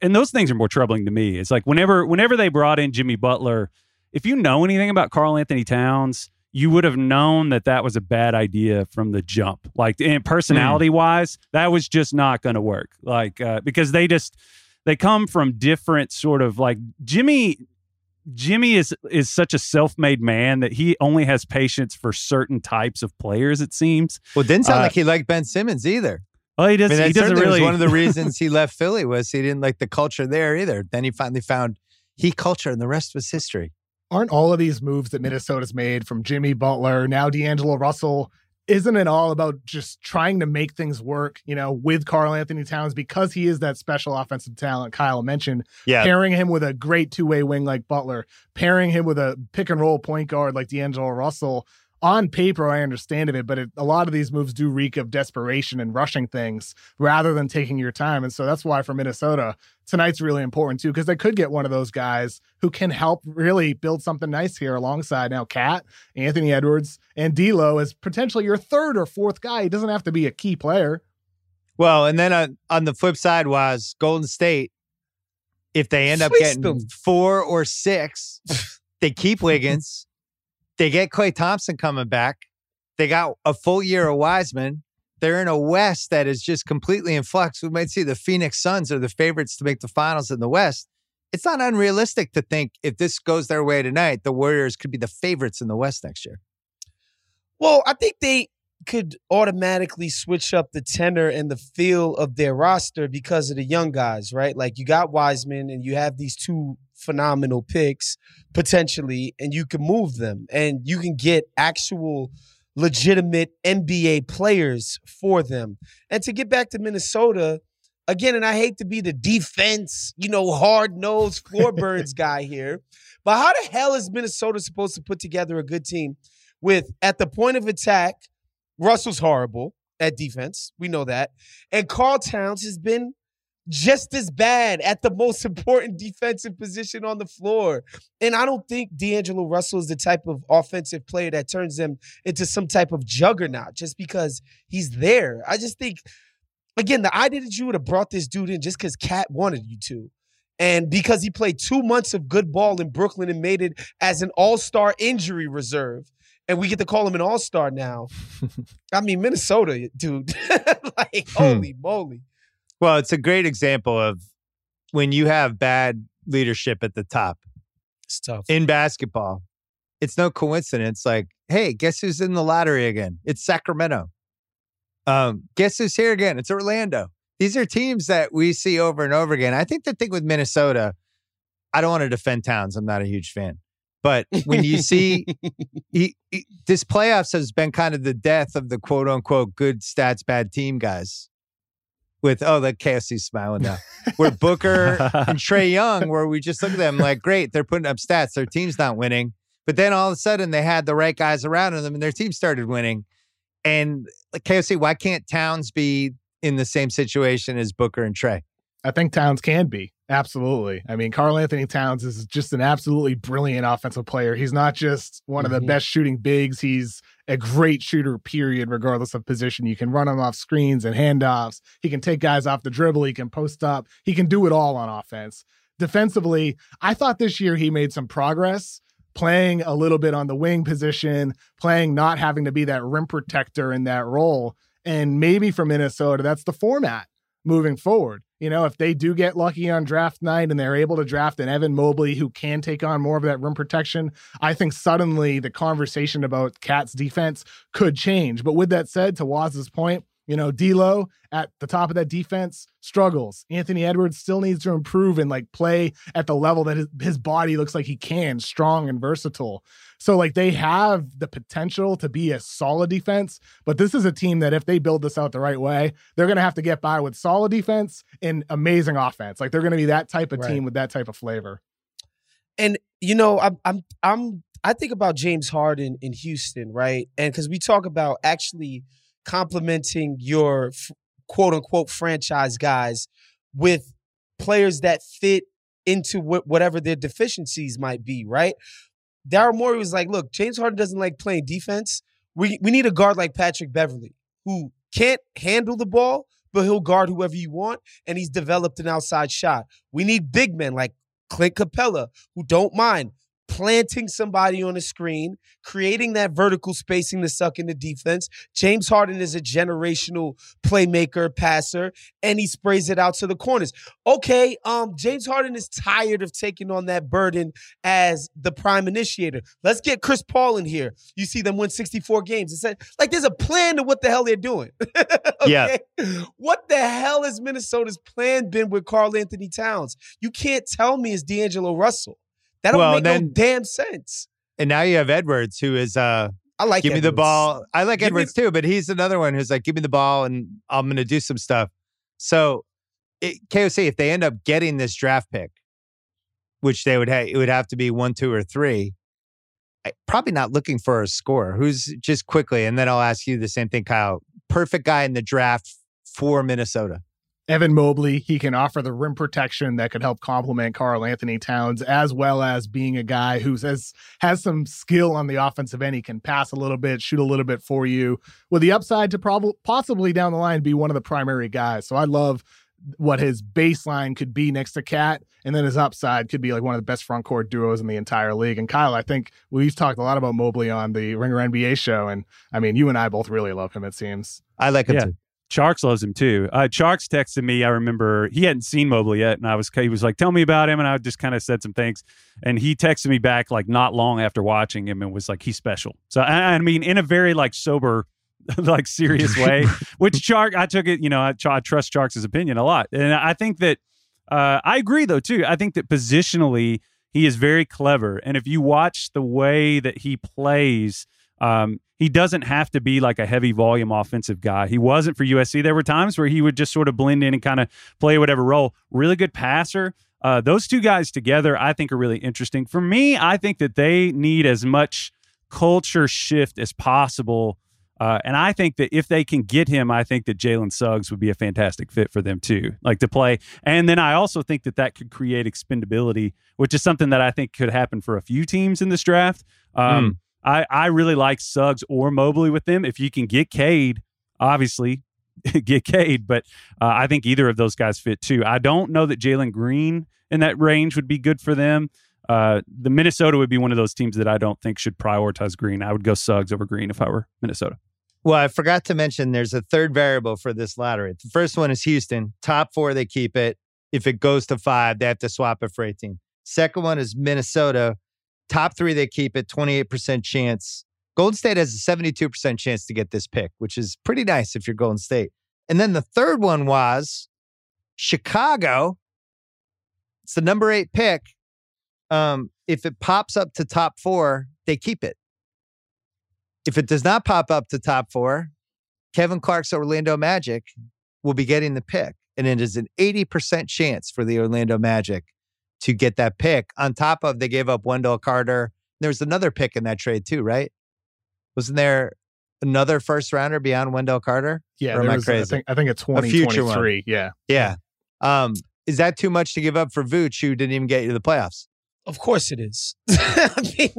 And those things are more troubling to me. It's like whenever whenever they brought in jimmy butler if you know anything about karl-anthony towns you would have known that that was a bad idea from the jump. Like in personality wise mm. that was just not going to work. Like uh, because they just they come from different sort of like jimmy Jimmy is is such a self-made man that he only has patience for certain types of players. It seems. Well, it didn't sound uh, like he liked Ben Simmons either. Well, he does. I mean, he doesn't really. one of the [LAUGHS] reasons he left Philly was he didn't like the culture there either. Then he finally found he culture, and the rest was history. Aren't all of these moves that Minnesota's made from Jimmy Butler now D'Angelo Russell isn't it all about just trying to make things work, you know, with Karl-Anthony Towns because he is that special offensive talent Kyle mentioned. Yeah. Pairing him with a great two way wing like Butler, pairing him with a pick and roll point guard like D'Angelo Russell on paper, I understand of it, but it, a lot of these moves do reek of desperation and rushing things rather than taking your time. And so that's why for Minnesota, tonight's really important too, because they could get one of those guys who can help really build something nice here alongside now KAT, Anthony Edwards, and D'Lo as potentially your third or fourth guy. He doesn't have to be a key player. Well, and then on, on the flip side was Golden State. If they end up getting them. four or six, they keep Wiggins. They get Klay Thompson coming back. They got a full year of Wiseman. They're in a West that is just completely in flux. We might see the Phoenix Suns are the favorites to make the finals in the West. It's not unrealistic to think if this goes their way tonight, the Warriors could be the favorites in the West next year. Well, I think they could automatically switch up the tenor and the feel of their roster because of the young guys, right? Like you got Wiseman and you have these two phenomenal picks potentially, and you can move them and you can get actual legitimate NBA players for them. And to get back to Minnesota, again, and I hate to be the defense, you know, hard nosed floor [LAUGHS] burns guy here, but how the hell is Minnesota supposed to put together a good team with at the point of attack, Russell's horrible at defense. We know that. And Karl Towns has been just as bad at the most [LAUGHS] important defensive position on the floor. And I don't think D'Angelo Russell is the type of offensive player that turns them into some type of juggernaut just because he's there. I just think, again, the idea that you would have brought this dude in just because KAT wanted you to. And because he played two months of good ball in Brooklyn and made it as an all star injury reserve, and we get to call him an all star now. [LAUGHS] I mean, Minnesota, dude. [LAUGHS] like, Hmm. holy moly. Well, it's a great example of when you have bad leadership at the top It's tough. in basketball. It's no coincidence. Like, hey, guess who's in the lottery again? It's Sacramento. Um, guess who's here again? It's Orlando. These are teams that we see over and over again. I think the thing with Minnesota, I don't want to defend Towns. I'm not a huge fan. But when you see [LAUGHS] he, he- this playoffs has been kind of the death of the quote unquote good stats, bad team guys. With oh, the KOC smiling now. Where Booker [LAUGHS] and Trae Young, where we just look at them like, great, they're putting up stats. Their team's not winning. But then all of a sudden they had the right guys around them and their team started winning. And like KOC, why can't Towns be in the same situation as Booker and Trae? I think Towns can be. Absolutely. I mean, Karl-Anthony Towns is just an absolutely brilliant offensive player. He's not just one of the Mhm. best shooting bigs, he's a great shooter, period, regardless of position. You can run him off screens and handoffs. He can take guys off the dribble. He can post up. He can do it all on offense. Defensively, I thought this year he made some progress playing a little bit on the wing position, playing not having to be that rim protector in that role. And maybe for Minnesota, that's the format moving forward. You know, if they do get lucky on draft night and they're able to draft an Evan Mobley who can take on more of that rim protection, I think suddenly the conversation about KAT's defense could change. But with that said, to Waz's point, you know, D'Lo at the top of that defense struggles. Anthony Edwards still needs to improve and like play at the level that his, his body looks like he can, strong and versatile. So like they have the potential to be a solid defense, but this is a team that if they build this out the right way, they're going to have to get by with solid defense and amazing offense. Like they're going to be that type of Right. team with that type of flavor. And you know, I'm I'm I'm I think about James Harden in Houston, right? And because we talk about actually complementing your f- quote unquote franchise guys with players that fit into wh- whatever their deficiencies might be, right? Daryl Morey was like, look, James Harden doesn't like playing defense. We we need a guard like Patrick Beverley who can't handle the ball, but he'll guard whoever you want, and he's developed an outside shot. We need big men like Clint Capela who don't mind planting somebody on the screen, creating that vertical spacing to suck in the defense. James Harden is a generational playmaker, passer, and he sprays it out to the corners. Okay, um, James Harden is tired of taking on that burden as the prime initiator. Let's get Chris Paul in here. You see them win 64 games. It's like, like there's a plan to what the hell they're doing. [LAUGHS] Yeah. What the hell has Minnesota's plan been with Karl-Anthony Towns? You can't tell me it's D'Angelo Russell. That don't Well, make no damn sense. And now you have Edwards, who is uh I like give me the ball. I like Give me- Edwards too, but he's another one who's like, give me the ball and I'm going to do some stuff. So, it, KOC, if they end up getting this draft pick, which they would have, it would have to be one, two, or three. I, probably not looking for a scorer who's just quickly, and then I'll ask you the same thing, Kyle. Perfect guy in the draft for Minnesota. Evan Mobley, he can offer the rim protection that could help complement Karl-Anthony Towns, as well as being a guy who has has some skill on the offensive end. He can pass a little bit, shoot a little bit for you, with the upside to probably possibly down the line be one of the primary guys. So I love what his baseline could be next to KAT, and then his upside could be like one of the best front court duos in the entire league. And Kyle, I think we've talked a lot about Mobley on the Ringer NBA show, and I mean, you and I both really love him. It seems. I like him Yeah. too. Charks loves him too. Uh, Charks texted me. I remember he hadn't seen Mobley yet, and I was he was like, "Tell me about him," and I just kind of said some things, and he texted me back like not long after watching him and was like, "He's special." So I, I mean, in a very like sober, [LAUGHS] like serious way. [LAUGHS] Which Chark, I took it. You know, I, I trust Charks' opinion a lot, and I think that uh, I agree though too. I think that positionally he is very clever, and if you watch the way that he plays Um, he doesn't have to be like a heavy volume offensive guy. He wasn't for USC. There were times where he would just sort of blend in and kind of play whatever role. Really good passer. Uh, those two guys together, I think, are really interesting. For me, I think that they need as much culture shift as possible. Uh, and I think that if they can get him, I think that Jalen Suggs would be a fantastic fit for them too, like to play. And then I also think that that could create expendability, which is something that I think could happen for a few teams in this draft. Um, mm. I, I really like Suggs or Mobley with them. If you can get Cade, obviously [LAUGHS] get Cade, but uh, I think either of those guys fit too. I don't know that Jalen Green in that range would be good for them. Uh, the Minnesota would be one of those teams that I don't think should prioritize Green. I would go Suggs over Green if I were Minnesota. Well, I forgot to mention there's a third variable for this lottery. The first one is Houston. Top four, they keep it. If it goes to five, they have to swap it for 18. Second one is Minnesota. Top three, they keep it, 28% chance. Golden State has a 72% chance to get this pick, which is pretty nice if you're Golden State. And then the third one was Chicago. It's the number eight pick. Um, if it pops up to top four, they keep it. If it does not pop up to top four, Kevin Clark's Orlando Magic will be getting the pick. And it is an 80% chance for the Orlando Magic to get that pick. On top of they gave up Wendell Carter. There's another pick in that trade too, right? Wasn't there another first rounder beyond Wendell Carter? Yeah, or am I crazy? I think I think it's 2023. Yeah. Yeah. Um, is that too much to give up for Vooch, who didn't even get you to the playoffs? Of course it is. [LAUGHS] I mean,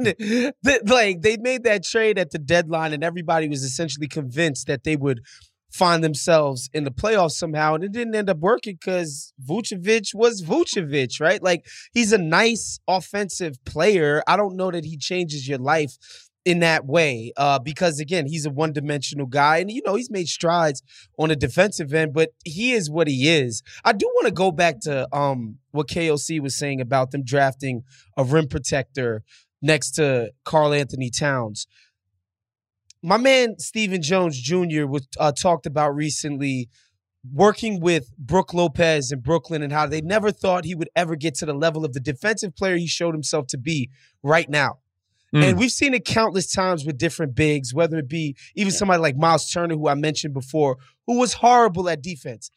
the, like they made that trade at the deadline, and everybody was essentially convinced that they would find themselves in the playoffs somehow, and it didn't end up working because Vucevic was Vucevic, right? Like he's a nice offensive player. I don't know that he changes your life in that way uh, because again he's a one-dimensional guy and you know he's made strides on the defensive end but he is what he is i do want to go back to um, what koc was saying about them drafting a rim protector next to Karl-Anthony Towns my man Stephen Jones Jr. was uh, talked about recently working with Brook Lopez in Brooklyn and how they never thought he would ever get to the level of the defensive player he showed himself to be right now. Mm. And we've seen it countless times with different bigs, whether it be even somebody like Myles Turner, who I mentioned before, who was horrible at defense.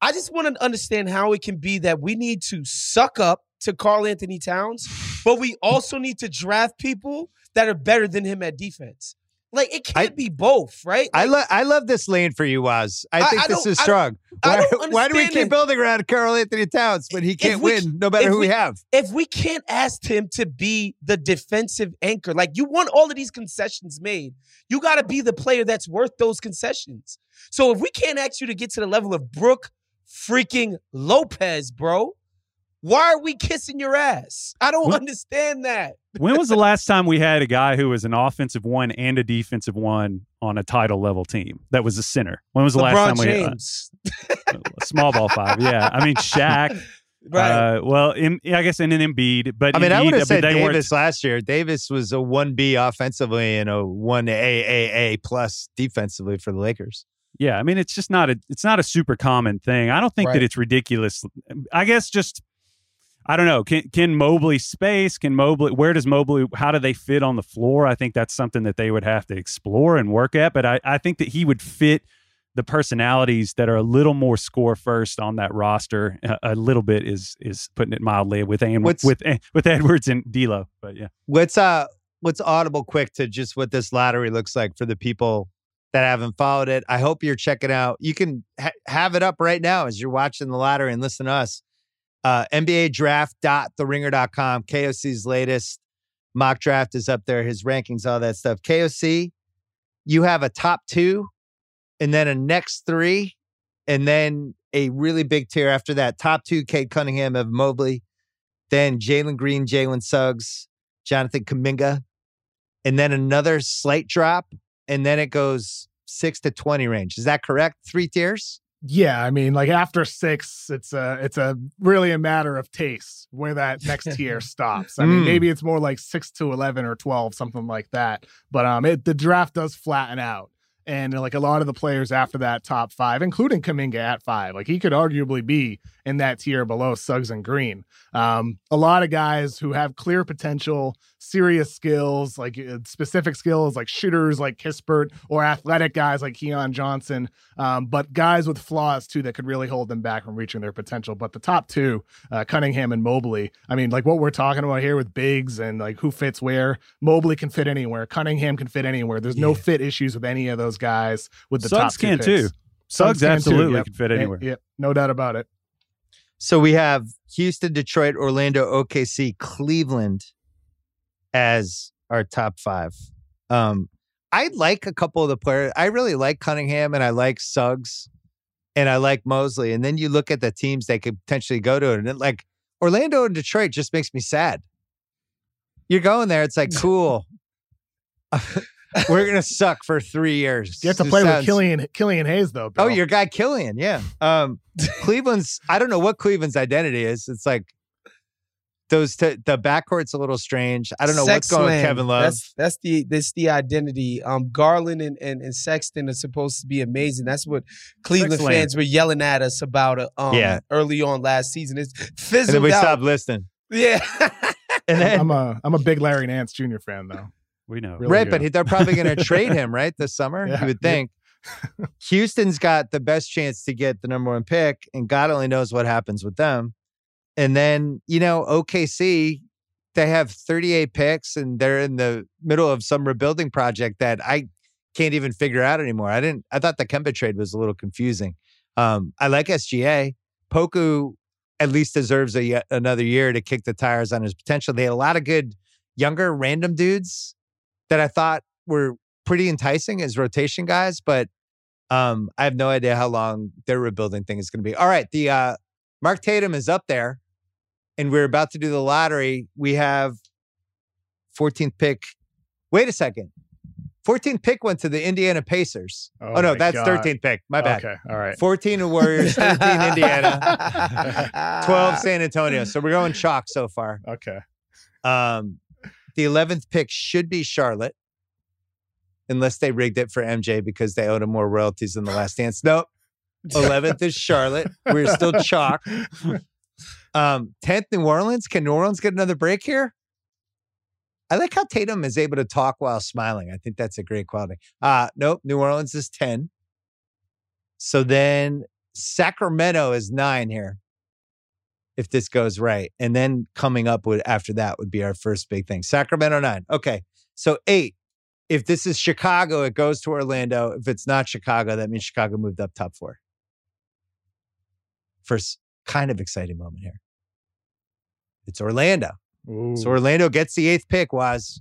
I just want to understand how it can be that we need to suck up to Karl-Anthony Towns, but we [LAUGHS] also need to draft people that are better than him at defense. Like it can't I, be both, right? Like, I love I love this lane for you, Waz. I think I, this is strong. Why, why, do we keep building around Karl-Anthony Towns when he can't we, win no matter who we, we, have? If we can't ask him to be the defensive anchor, like you want all of these concessions made, you got to be the player that's worth those concessions. So if we can't ask you to get to the level of Brook freaking Lopez, bro, why are we kissing your ass? I don't when, understand that. When was the last time we had a guy who was an offensive one and a defensive one on a title level team that was a center? When was the LeBron last time James. we had uh, [LAUGHS] small ball five? Yeah, I mean Shaq. [LAUGHS] Right. Uh, well, in, I guess in an Embiid, but I mean, Embiid, I would have said Davis last year. Davis was a one B offensively and a one AAA plus defensively for the Lakers. Yeah, I mean, it's just not a it's not a super common thing. I don't think right. that it's ridiculous. I guess just I don't know. Can can Mobley space? Can Mobley? Where does Mobley? How do they fit on the floor? I think that's something that they would have to explore and work at. But I, I think that he would fit the personalities that are a little more score first on that roster. A, a little bit is is putting it mildly with with with with Edwards and D'Lo. But yeah, what's uh what's audible quick to just what this lottery looks like for the people that haven't followed it. I hope you're checking out. You can ha- have it up right now as you're watching the lottery and listen to us uh, NBA draft.theringer.com. KOC's latest mock draft is up there, his rankings, all that stuff. KOC, you have a top two and then a next three, and then a really big tier after that. Top two, Cade Cunningham of Mobley, then Jalen Green, Jalen Suggs, Jonathan Kuminga, and then another slight drop, and then it goes six to 20 range. Is that correct? Three tiers? Yeah, I mean, like after six, it's a it's a really a matter of taste where that next tier [LAUGHS] stops. I mean, mm. maybe it's more like six to eleven or twelve, something like that. But um, it, the draft does flatten out, and like a lot of the players after that top five, including Kuminga at five, like he could arguably be in that tier below Suggs and Green. Um, a lot of guys who have clear potential, serious skills, like uh, specific skills, like shooters like Kispert, or athletic guys like Keon Johnson, um, but guys with flaws too that could really hold them back from reaching their potential. But the top two, uh, Cunningham and Mobley, I mean, like what we're talking about here with bigs and like who fits where. Mobley can fit anywhere. Cunningham can fit anywhere. There's no Yeah. fit issues with any of those guys with the Suggs top two can picks. too. Suggs can too, absolutely yep. can fit anywhere. Yep, no doubt about it. So we have Houston, Detroit, Orlando, OKC, Cleveland as our top five. Um, I like a couple of the players. I really like Cunningham and I like Suggs and I like Mosley. And then you look at the teams they could potentially go to, and it, like Orlando and Detroit just makes me sad. You're going there, it's like [LAUGHS] cool. [LAUGHS] We're gonna suck for three years. You have to This play sounds- with Killian Killian Hayes though. Oh, your guy Killian, yeah. Um, [LAUGHS] Cleveland's. I don't know what Cleveland's identity is. It's like those. T- the backcourt's a little strange. I don't know what's going with Kevin Love. That's that's the that's the identity. Um, Garland and, and, and Sexton are supposed to be amazing. That's what Cleveland Sexland. fans were yelling at us about. Uh, um, Yeah. early on last season. It's physical. and then we out. stopped listening. Yeah. And then I'm a I'm a big Larry Nance Jr. fan though. We know. Really right, good. but they're probably going to trade him [LAUGHS] right this summer. Yeah. You would think. [LAUGHS] Houston's got the best chance to get the number one pick, and God only knows what happens with them. And then you know OKC, they have 38 picks, and they're in the middle of some rebuilding project that I can't even figure out anymore. I didn't. I thought the Kemba trade was a little confusing. Um, I like SGA. Poku at least deserves a another year to kick the tires on his potential. They had a lot of good younger random dudes that I thought were pretty enticing as rotation guys, but um, I have no idea how long their rebuilding thing is going to be. All right, the uh, Mark Tatum is up there, and we're about to do the lottery. We have 14th pick. Wait a second. 14th pick went to the Indiana Pacers. Oh, no, that's God. 13th pick. My bad. Okay, all right. 14 Warriors, [LAUGHS] 13 Indiana, [LAUGHS] 12 San Antonio. So we're going chalk so far. Okay. Um, the 11th pick should be Charlotte, unless they rigged it for MJ because they owed him more royalties than the last dance. Nope. [LAUGHS] 11th is Charlotte. We're still [LAUGHS] chalk. Um, 10th, New Orleans. Can New Orleans get another break here? I like how Tatum is able to talk while smiling. I think that's a great quality. Uh, nope. New Orleans is 10. So then Sacramento is nine here if this goes right. And then coming up with after that would be our first big thing. Sacramento nine. Okay. So eight. If this is Chicago, it goes to Orlando. If it's not Chicago, that means Chicago moved up top four. First kind of exciting moment here. It's Orlando. Ooh, So Orlando gets the eighth pick, was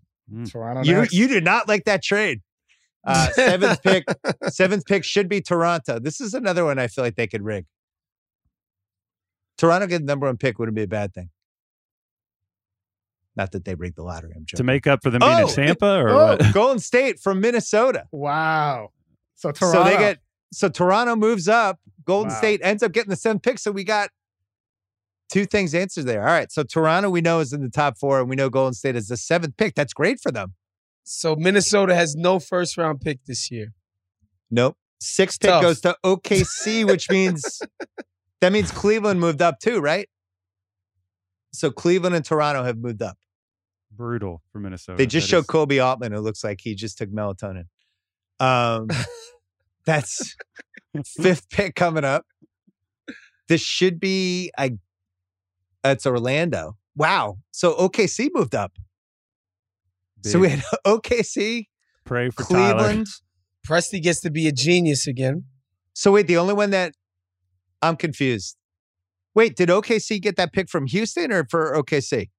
Toronto you next. you did not like that trade. Uh, seventh pick, [LAUGHS] seventh pick should be Toronto. This is another one I feel like they could rig. Toronto getting the number one pick wouldn't be a bad thing. Not that they rigged the lottery. I'm to make up for them being Oh, in Tampa or oh, what? [LAUGHS] Golden State from Minnesota. Wow. So Toronto. So they get so Toronto moves up. Golden Wow. State ends up getting the seventh pick. So we got two things answered there. All right. So Toronto we know is in the top four, and we know Golden State is the seventh pick. That's great for them. So Minnesota has no first round pick this year. Nope. Sixth pick Tough. goes to OKC, which means [LAUGHS] that means Cleveland moved up too, right? So Cleveland and Toronto have moved up. Brutal for Minnesota. They just That showed is- Koby Altman, who looks like he just took melatonin. Um, [LAUGHS] that's fifth pick coming up. This should be I. That's Orlando. Wow. So OKC moved up. So we had [LAUGHS] OKC, pray for Tyler. Cleveland. Presti gets to be a genius again. So wait, the only one that I'm confused. Wait, did OKC get that pick from Houston or for OKC?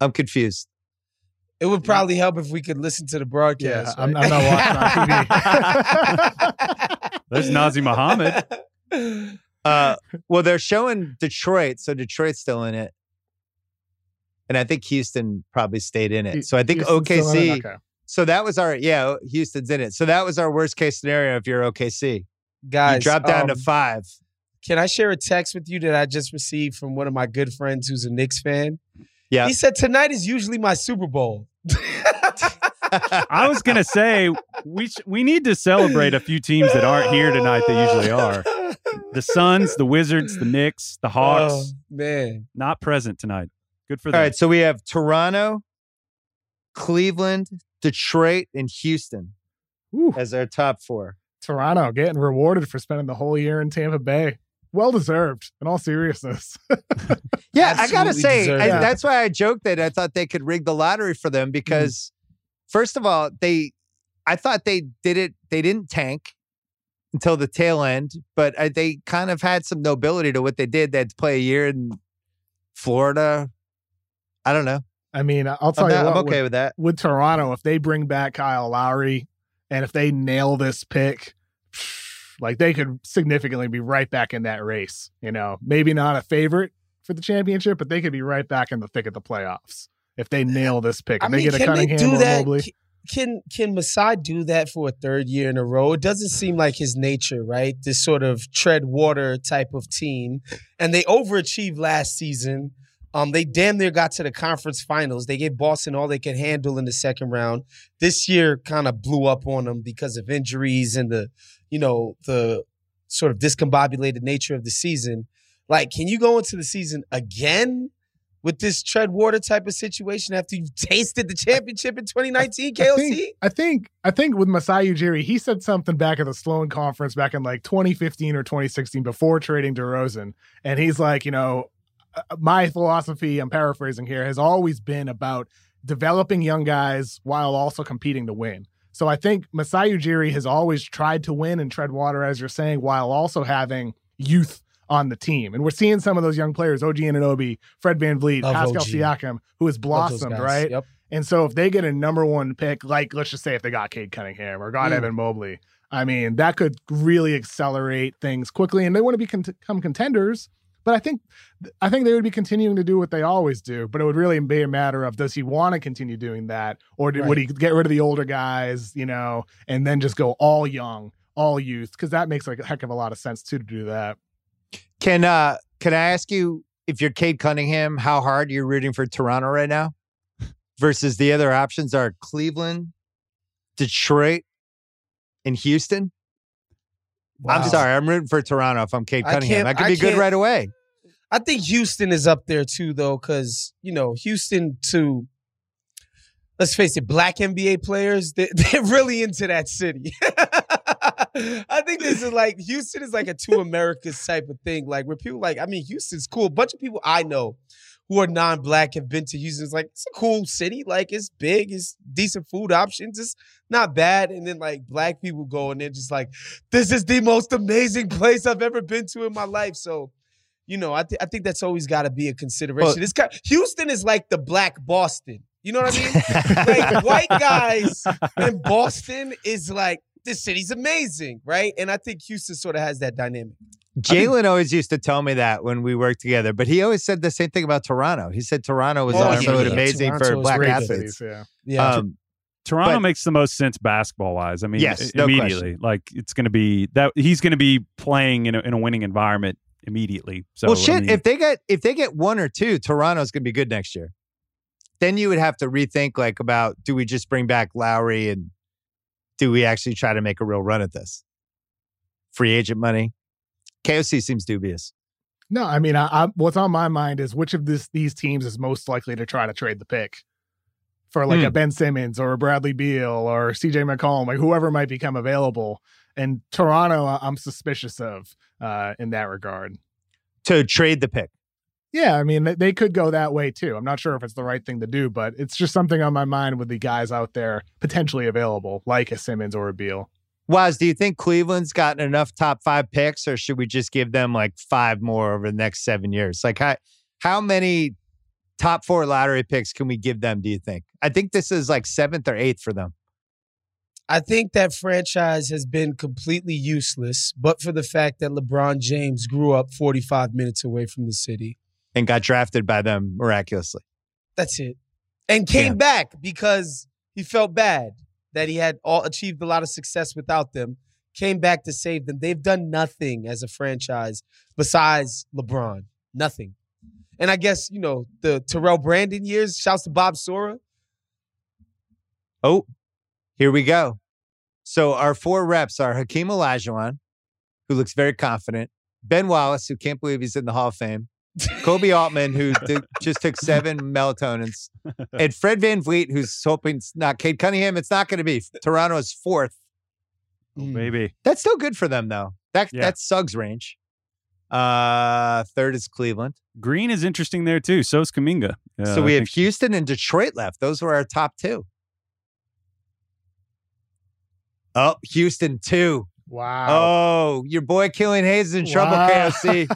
I'm confused. It would probably help if we could listen to the Yeah, broadcast. I'm. I'm not watching on TV. [LAUGHS] There's Nazr Mohammed. [LAUGHS] Uh, well, they're showing Detroit, so Detroit's still in it, and I think Houston probably stayed in it. So I think Houston's still in OKC. It? Okay. So that was our yeah, Houston's in it. So that was our worst case scenario if you're OKC. Guys, you drop down to um, five. Can I share a text with you that I just received from one of my good friends who's a Knicks fan? Yeah. He said tonight is usually my Super Bowl. [LAUGHS] I was gonna say we sh- we need to celebrate a few teams that aren't here tonight that usually are. The Suns, the Wizards, the Knicks, the Hawks, Oh, man. not present tonight. Good for All them. right, so we have Toronto, Cleveland, Detroit, and Houston Ooh, as our top four. Toronto getting rewarded for spending the whole year in Tampa Bay. Well deserved, in all seriousness. [LAUGHS] Yeah, I gotta say, I, that's why I joked that I thought they could rig the lottery for them because, first of all, they, I thought they did it. They didn't tank until the tail end, but uh, they kind of had some nobility to what they did. They had to play a year in Florida. I don't know. I mean, I'll tell I'm, you not- what, I'm okay with, with that. with Toronto, if they bring back Kyle Lowry and if they nail this pick, [SIGHS] like they could significantly be right back in that race. You know, maybe not a favorite for the championship, but they could be right back in the thick of the playoffs if they nail this pick. I they mean, get a can they do that? Mobley. Can- Can can Masai do that for a third year in a row? It doesn't seem like his nature, right? This sort of tread water type of team, and they overachieved last season. Um, they damn near got to the conference finals. They gave Boston all they could handle in the second round. This year kind of blew up on them because of injuries and the, you know, the sort of discombobulated nature of the season. Like, can you go into the season again with this tread water type of situation after you've tasted the championship in 2019, I KOC? think, I think I think with Masai Ujiri, he said something back at the Sloan conference back in like 2015 or 2016 before trading DeRozan, and he's like, you know, my philosophy, I'm paraphrasing here, has always been about developing young guys while also competing to win. So I think Masai Ujiri has always tried to win and tread water, as you're saying, while also having youth on the team. And we're seeing some of those young players, OG Anunoby, Fred VanVleet, Love Pascal OG. Siakam, who has blossomed, right? Yep. And so if they get a number one pick, like let's just say if they got Cade Cunningham or got Mm. Evan Mobley, I mean, that could really accelerate things quickly. And they want to become contenders. But I think I think they would be continuing to do what they always do. But it would really be a matter of does he want to continue doing that, or do, would he get rid of the older guys, you know, and then just go all young, all youth? Because that makes like a heck of a lot of sense too to do that. Can uh can I ask you if you're Cade Cunningham, how hard you're rooting for Toronto right now? Versus the other options are Cleveland, Detroit, and Houston. I'm sorry, I'm rooting for Toronto if I'm Cade Cunningham. I could be good right away. I think Houston is up there too, though, because you know Houston to let's face it, black NBA players they, [LAUGHS] they're really into that city. [LAUGHS] I think this is like Houston is like a two [LAUGHS] Americas type of thing, like where people like. I mean, Houston's cool. A bunch of people I know who are non-black have been to Houston. It's like it's a cool city. Like it's big. It's decent food options. It's not bad. And then like black people go and they're just like, this is the most amazing place I've ever been to in my life. So you know, I, th- I think that's always got to be a consideration. Well- it's kind Houston is like the black Boston. You know what I mean? [LAUGHS] like white guys in Boston is like this city's amazing, right? And I think Houston sort of has that dynamic. Jalen always used to tell me that when we worked together, but he always said the same thing about Toronto. He said Toronto was Oh, also yeah, amazing Toronto for black athletes. Yeah. Yeah, Um, Toronto But- makes the most sense basketball wise. I mean, Yes, no immediately. Like it's going to be that he's going to be playing in a, in a winning environment immediately. So well, I shit. mean, if they get if they get one or two, Toronto's going to be good next year. Then you would have to rethink like about do we just bring back Lowry and do we actually try to make a real run at this? Free agent money. KOC seems dubious. No, I mean, I, I, what's on my mind is which of this these teams is most likely to try to trade the pick for like Hmm. a Ben Simmons or a Bradley Beal or CJ McCollum, like whoever might become available. And Toronto, I'm suspicious of uh, in that regard. To trade the pick. Yeah, I mean, they- they could go that way too. I'm not sure if it's the right thing to do, but it's just something on my mind with the guys out there potentially available, like a Simmons or a Beal. Waz, do you think Cleveland's gotten enough top five picks, or should we just give them like five more over the next seven years? Like how how many top four lottery picks can we give them, do you think? I think this is like seventh or eighth for them. I think that franchise has been completely useless, but for the fact that LeBron James grew up 45 minutes away from the city. And got drafted by them miraculously. That's it. And came Yeah. back because he felt bad that he had all achieved a lot of success without them. Came back to save them. They've done nothing as a franchise besides LeBron. Nothing. And I guess, you know, the Terrell Brandon years, shouts to Bob Sura. Oh, here we go. So our four reps are Hakeem Olajuwon, who looks very confident, Ben Wallace, who can't believe he's in the Hall of Fame, Koby Altman, who did, just took seven melatonins, and Fred VanVleet, who's hoping it's not Cade Cunningham. It's not going to be. Toronto is fourth. Oh, maybe. That's still good for them, though. That Yeah. that's Suggs' range. Uh, third is Cleveland. Green is interesting there too. So is Kuminga. Uh, so we I have Houston and Detroit left. Those were our top two. Oh, Houston two. Wow. Oh, your boy Killian Hayes is in trouble, Wow. KOC.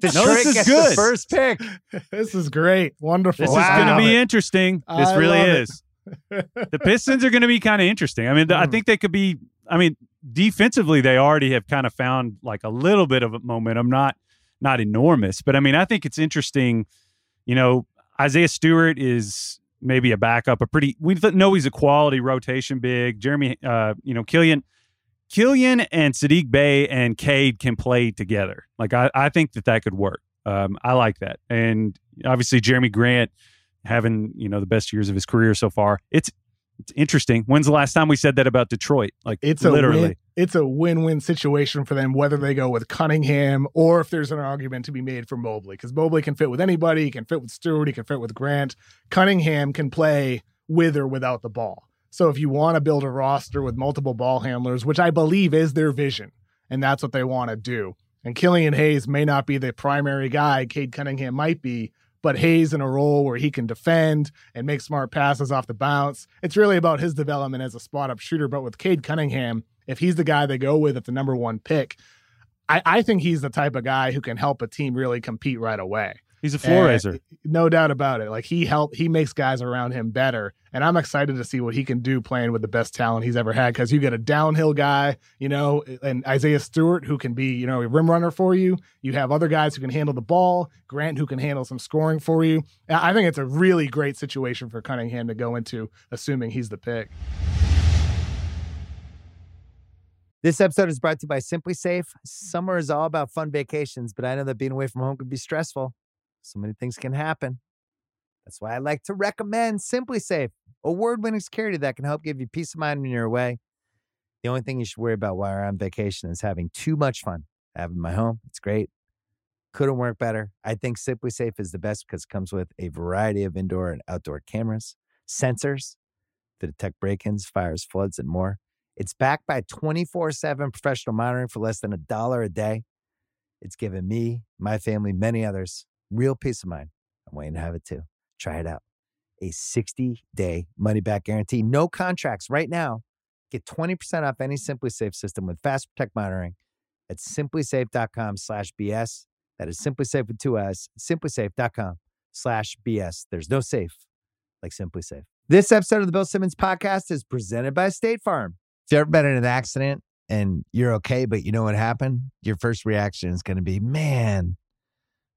Detroit [LAUGHS] this is gets good. the first pick. [LAUGHS] this is great. Wonderful. This Wow. is going to be interesting. This I really is. the Pistons are going to be kind of interesting. I mean, th- I Mm. think they could be. I mean, defensively, they already have kind of found like a little bit of a momentum, not not enormous, but I mean, I think it's interesting. You know, Isaiah Stewart is maybe a backup, a pretty. We know he's a quality rotation big. Jerami, uh, you know, Killian. Killian and Saddiq Bey and Cade can play together. Like I, I think that that could work. Um, I like that, and obviously Jerami Grant having you know the best years of his career so far. It's it's interesting. When's the last time we said that about Detroit? Like It's a literally. win, it's a win-win situation for them whether they go with Cunningham or if there's an argument to be made for Mobley because Mobley can fit with anybody, he can fit with Stewart, he can fit with Grant. Cunningham can play with or without the ball. So if you want to build a roster with multiple ball handlers, which I believe is their vision, and that's what they want to do. And Killian Hayes may not be the primary guy, Cade Cunningham might be, but Hayes in a role where he can defend and make smart passes off the bounce. It's really about his development as a spot up shooter. But with Cade Cunningham, if he's the guy they go with at the number one pick, I, I think he's the type of guy who can help a team really compete right away. He's a floor And raiser. No doubt about it. Like he help he makes guys around him better. And I'm excited to see what he can do playing with the best talent he's ever had. Cause you get a downhill guy, you know, and Isaiah Stewart who can be, you know, a rim runner for you. You have other guys who can handle the ball, Grant who can handle some scoring for you. I I think it's a really great situation for Cunningham to go into, assuming he's the pick. This episode is brought to you by SimpliSafe. Summer is all about fun vacations, but I know that being away from home can be stressful. So many things can happen. That's why I like to recommend SimpliSafe, award-winning security that can help give you peace of mind when you're away. The only thing you should worry about while you're on vacation is having too much fun. In my home. It's great. Couldn't work better. I think SimpliSafe is the best because it comes with a variety of indoor and outdoor cameras, sensors to detect break-ins, fires, floods, and more. It's backed by 24 7 professional monitoring for less than a dollar a day. It's given me, my family, many others real peace of mind. I'm waiting to have it too. Try it out. A 60 day money back guarantee, no contracts right now. Get 20% off any SimpliSafe system with Fast Protect monitoring at simplisafe.com slash BS. That is SimpliSafe with two S, simplisafe.com slash BS. There's no safe like SimpliSafe. This episode of the Bill Simmons podcast is presented by State Farm. If you've ever been in an accident and you're okay, but you know what happened, your first reaction is going to be, man,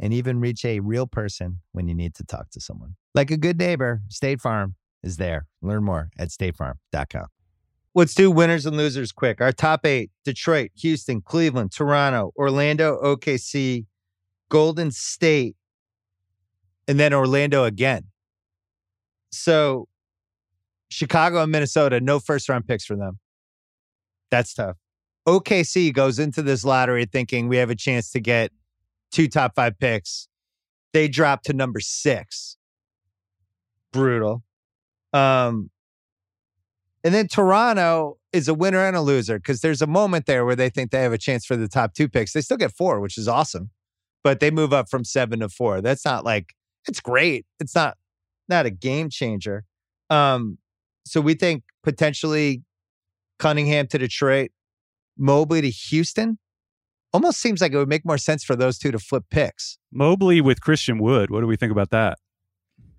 and even reach a real person when you need to talk to someone. Like a good neighbor, State Farm is there. Learn more at statefarm.com. Let's do winners and losers quick. Our top eight Detroit, Houston, Cleveland, Toronto, Orlando, OKC, Golden State, and then Orlando again. So Chicago and Minnesota, no first round picks for them. That's tough. OKC goes into this lottery thinking we have a chance to get two top five picks. They drop to number six. Brutal. Um, and then Toronto is a winner and a loser because there's a moment there where they think they have a chance for the top two picks. They still get four, which is awesome, but they move up from seven to four. That's not like it's great. It's not not a game changer. Um, so we think potentially Cunningham to Detroit, Mobley to Houston. Almost seems like it would make more sense for those two to flip picks. Mobley with Christian Wood. What do we think about that?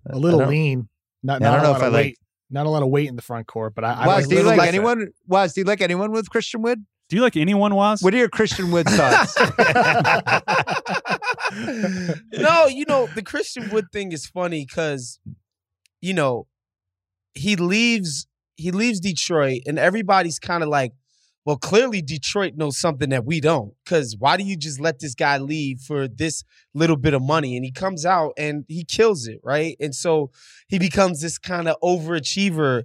A little I don't- lean. Not, I don't a know lot if I of like- weight. Not a lot of weight in the front court, but I, I Waz, like do you like bits. anyone? Waz, do you like anyone with Christian Wood? Do you like anyone, Waz? What are your Christian Wood thoughts? [LAUGHS] [LAUGHS] no, you know, the Christian Wood thing is funny because, you know, he leaves he leaves Detroit and everybody's kind of like, well, clearly Detroit knows something that we don't. Cause why do you just let this guy leave for this little bit of money? And he comes out and he kills it, right? And so he becomes this kind of overachiever.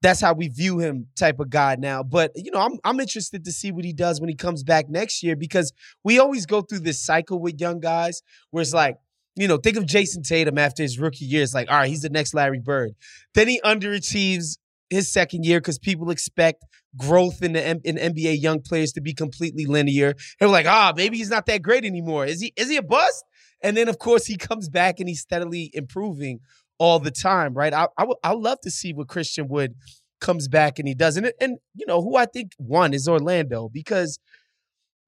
That's how we view him type of guy now. But you know, I'm I'm interested to see what he does when he comes back next year because we always go through this cycle with young guys where it's like, you know, think of Jayson Tatum after his rookie year. It's like, all right, he's the next Larry Bird. Then he underachieves his second year because people expect growth in the M- in NBA young players to be completely linear. And we're like, ah, maybe he's not that great anymore. Is he? Is he a bust? And then of course he comes back and he's steadily improving all the time, right? I I would I love to see what Christian Wood comes back and he does. And, and you know who I think won is Orlando because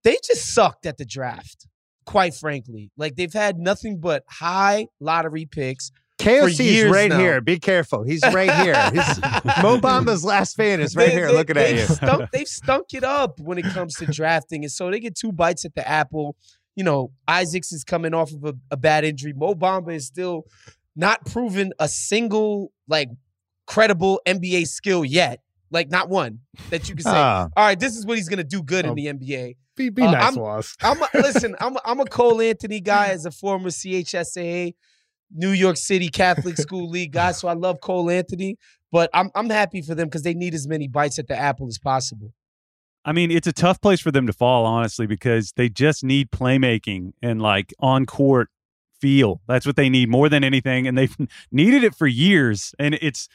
they just sucked at the draft. Quite frankly, like they've had nothing but high lottery picks. KOC is right now. here. Be careful. He's right here. His, [LAUGHS] Mo Bamba's last fan is right They- here they- looking at you. Stunk, [LAUGHS] they've stunk it up when it comes to drafting, and so they get two bites at the apple. You know, Isaacs is coming off of a, a bad injury. Mo Bamba is still not proven a single like credible NBA skill yet. Like not one that you can say. Ah. All right, this is what he's gonna do good in Oh. the NBA. Be, be Uh, nice, I'm-. I'm a, listen. [LAUGHS] I'm a, I'm a Cole Anthony guy as a former CHSAA New York City Catholic [LAUGHS] School League guy, so I love Cole Anthony. But I'm I'm happy for them because they need as many bites at the apple as possible. I mean, it's a tough place for them to fall, honestly, because they just need playmaking and like on court feel. That's what they need more than anything. And they've [LAUGHS] needed it for years. And it's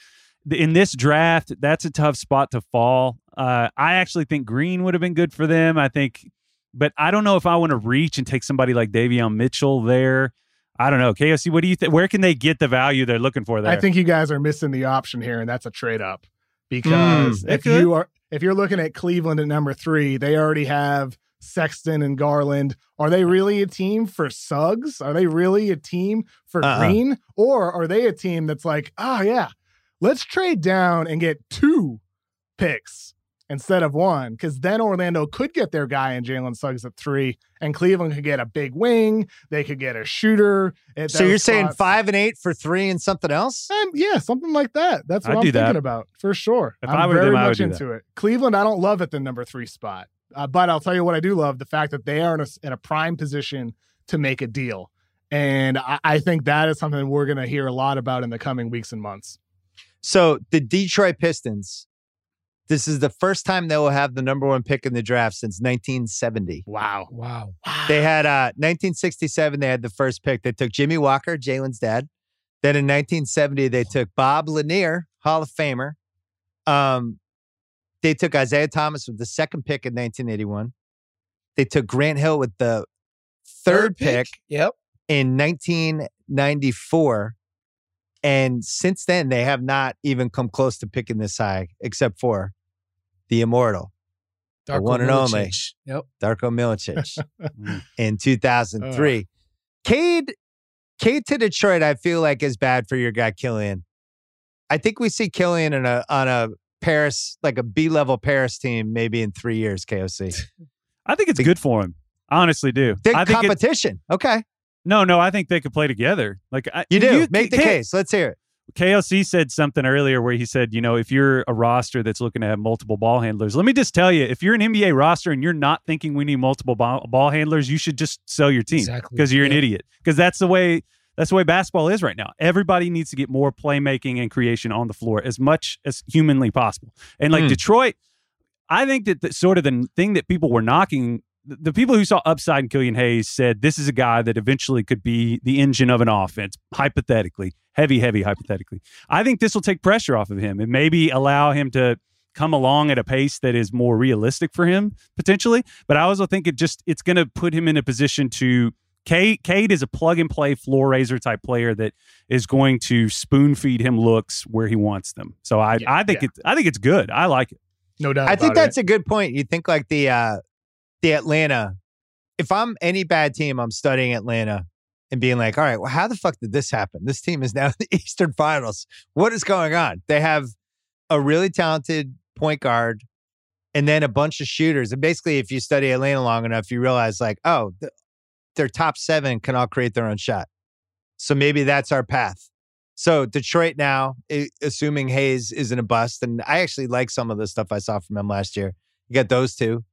in this draft, that's a tough spot to fall. Uh, I actually think Green would have been good for them. I think, but I don't know if I want to reach and take somebody like Davion Mitchell there. I don't know. KOC, what do you think? Where can they get the value they're looking for there? I think you guys are missing the option here, and that's a trade up. Because Mm, if you are if you're looking at Cleveland at number three, they already have Sexton and Garland. Are they really a team for Suggs? Are they really a team for Uh-uh. Green? Or are they a team that's like, oh yeah, let's trade down and get two picks instead of one? Because then Orlando could get their guy in Jalen Suggs at three, and Cleveland could get a big wing. They could get a shooter. at So you're saying five and eight for three and something else? Um, yeah, something like that. That's what I'd I'm thinking that. about for sure. If I'm I were very them, I would much into it. Cleveland, I don't love at the number three spot, uh, but I'll tell you what I do love: the fact that they are in a, in a prime position to make a deal, and I, I think that is something we're going to hear a lot about in the coming weeks and months. So the Detroit Pistons, this is the first time they will have the number one pick in the draft since 1970. Wow, Wow. They had uh 1967, they had the first pick. They took Jimmy Walker, Jalen's dad. Then in 1970, they took Bob Lanier, Hall of Famer. Um, they took Isiah Thomas with the second pick in 1981. They took Grant Hill with the third, pick Yep. in 1994. And since then, they have not even come close to picking this high, except for the immortal, Darko one and only. Milicic. Yep. Darko Milicic [LAUGHS] Mm. in 2003. Cade, Cade to Detroit, I feel like is bad for your guy Killian. I think we see Killian in a on a Paris, like a B level Paris team, maybe in three years. KOC, I think it's good for him. I honestly do. Big I think it- competition. okay, no, no, I think they could play together. Like I, you do make the K- case. Let's hear it. KLC said something earlier where he said, you know, if you're a roster that's looking to have multiple ball handlers, let me just tell you, if you're an NBA roster and you're not thinking we need multiple ball, ball handlers, you should just sell your team Exactly. because you're an idiot. Because that's the way that's the way basketball is right now. Everybody needs to get more playmaking and creation on the floor as much as humanly possible. And like Hmm. Detroit, I think that the, sort of the thing that people were knocking, the, the people who saw upside in Killian Hayes said this is a guy that eventually could be the engine of an offense, hypothetically, heavy, heavy, hypothetically. I think this will take pressure off of him and maybe allow him to come along at a pace that is more realistic for him potentially. But I also think it just it's going to put him in a position to. Cade, Cade is a plug and play floor raiser type player that is going to spoon feed him looks where he wants them. So I, Yeah, I think yeah. it I think it's good. I like it. no doubt. I think about that's a good point. You think like the uh the Atlanta. If I'm any bad team, I'm studying Atlanta and being like, all right, well, how the fuck did this happen? This team is now [LAUGHS] in the Eastern Finals. What is going on? They have a really talented point guard and then a bunch of shooters. And basically, if you study Atlanta long enough, you realize like, oh, th- their top seven can all create their own shot. So maybe that's our path. So Detroit now, i- assuming Hayes isn't a bust, and I actually like some of the stuff I saw from him last year. You got those two,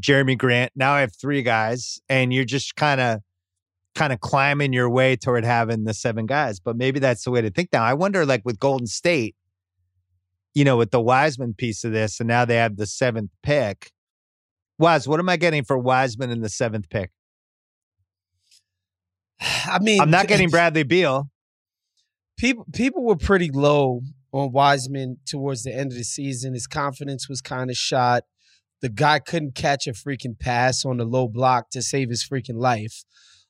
Jerami Grant. Now I have three guys, and you're just kind of kind of climbing your way toward having the seven guys. But maybe that's the way to think now. I wonder, like with Golden State, you know, with the Wiseman piece of this, and now they have the seventh pick. Wise, what am I getting for Wiseman in the seventh pick? I mean, I'm not getting Bradley Beal. people people were pretty low on Wiseman towards the end of the season. His confidence was kind of shot. The guy couldn't catch a freaking pass on the low block to save his freaking life.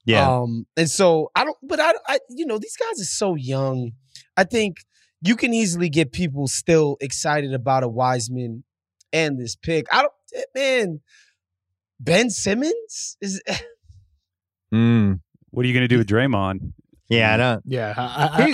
Yeah. Um, and so I don't, but I, I, you know, these guys are so young. I think you can easily get people still excited about a Wiseman and this pick. I don't, eh, man. Ben Simmons is [LAUGHS] Mm. What are you going to do with Draymond? Yeah, I don't. Yeah, I,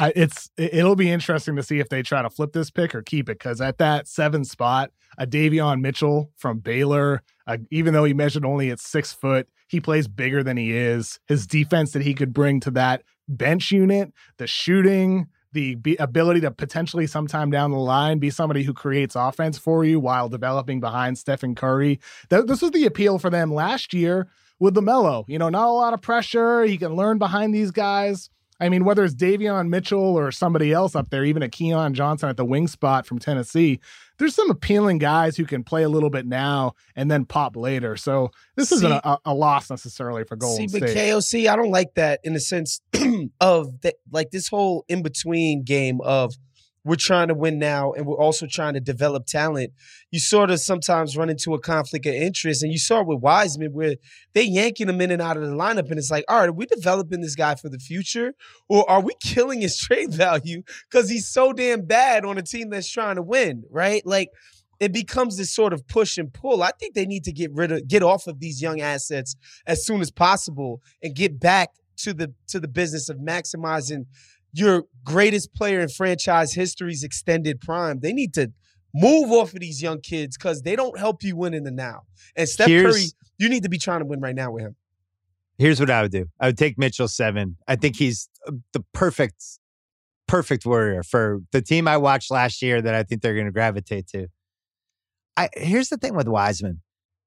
I, I, it's it- it'll be interesting to see if they try to flip this pick or keep it because at that seven spot, a Davion Mitchell from Baylor, uh, even though he measured only at six foot, he plays bigger than he is. His defense that he could bring to that bench unit, the shooting, the be- ability to potentially sometime down the line be somebody who creates offense for you while developing behind Stephen Curry. Th- this was the appeal for them last year with the Mello. You know, not a lot of pressure. He can learn behind these guys. I mean, whether it's Davion Mitchell or somebody else up there, even a Keon Johnson at the wing spot from Tennessee, there's some appealing guys who can play a little bit now and then pop later. So this isn't a, a loss necessarily for Golden See, but State. KOC, I don't like that in the sense [CLEARS THROAT] of that, like this whole in between game of we're trying to win now and we're also trying to develop talent. You sort of sometimes run into a conflict of interest, and you saw it with Wiseman where they yanking him in and out of the lineup, and it's like, all right, are we developing this guy for the future, or are we killing his [LAUGHS] trade value because he's so damn bad on a team that's trying to win, right? Like it becomes this sort of push and pull. I think they need to get rid of get off of these young assets as soon as possible and get back to the to the business of maximizing your greatest player in franchise history's extended prime. They need to move off of these young kids because they don't help you win in the now. And Steph Here's- Curry, you need to be trying to win right now with him. Here's what I would do. I would take Mitchell seven. I think he's uh, the perfect, perfect warrior for the team I watched last year that I think they're going to gravitate to. I here's the thing with Wiseman.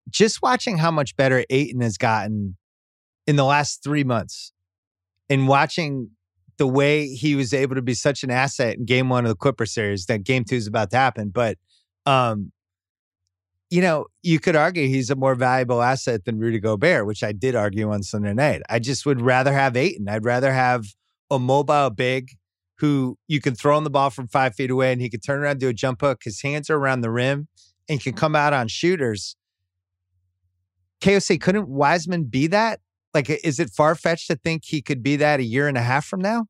Just watching how much better Ayton has gotten in the last three months, and watching the way he was able to be such an asset in game one of the Clipper series. That game two is about to happen, but um, you know, you could argue he's a more valuable asset than Rudy Gobert, which I did argue on Sunday night. I just would rather have Ayton. I'd rather have a mobile big who you can throw him the ball from five feet away and he can turn around, do a jump hook. His hands are around the rim and can come out on shooters. KOC, couldn't Wiseman be that? Like, is it far fetched to think he could be that a year and a half from now?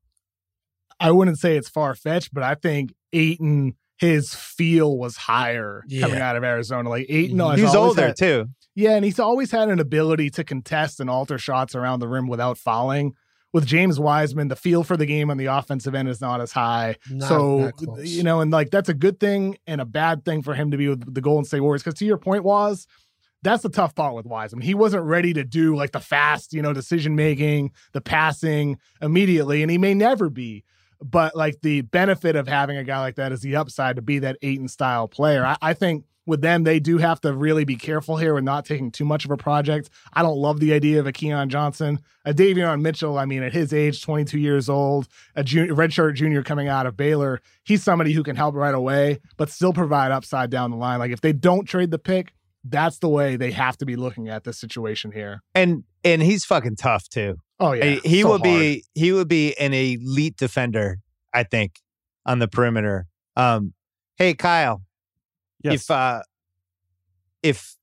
I wouldn't say it's far fetched, but I think Ayton, his feel Waz higher coming out of Arizona. Like Ayton, Mhm. has He was always older had- too. Yeah, and he's always had an ability to contest and alter shots around the rim without fouling. With James Wiseman, the feel for the game on the offensive end is not as high. Not- so, not you know, and like that's a good thing and a bad thing for him to be with the Golden State Warriors. Because to your point was, that's the tough part with Wiseman. He wasn't ready to do like the fast, you know, decision making, the passing immediately, and he may never be. But like the benefit of having a guy like that is the upside to be that Ayton style player. I, I think with them, they do have to really be careful here with not taking too much of a project. I don't love the idea of a Keon Johnson, a Davion Mitchell. I mean, at his age, 22 years old, a junior, redshirt junior coming out of Baylor, he's somebody who can help right away, but still provide upside down the line. Like if they don't trade the pick, that's the way they have to be looking at this situation here. And and he's fucking tough too. Oh yeah, Uh, he so would be he would be an elite defender, I think, on the perimeter. Um, hey Kyle, Yes. if uh, if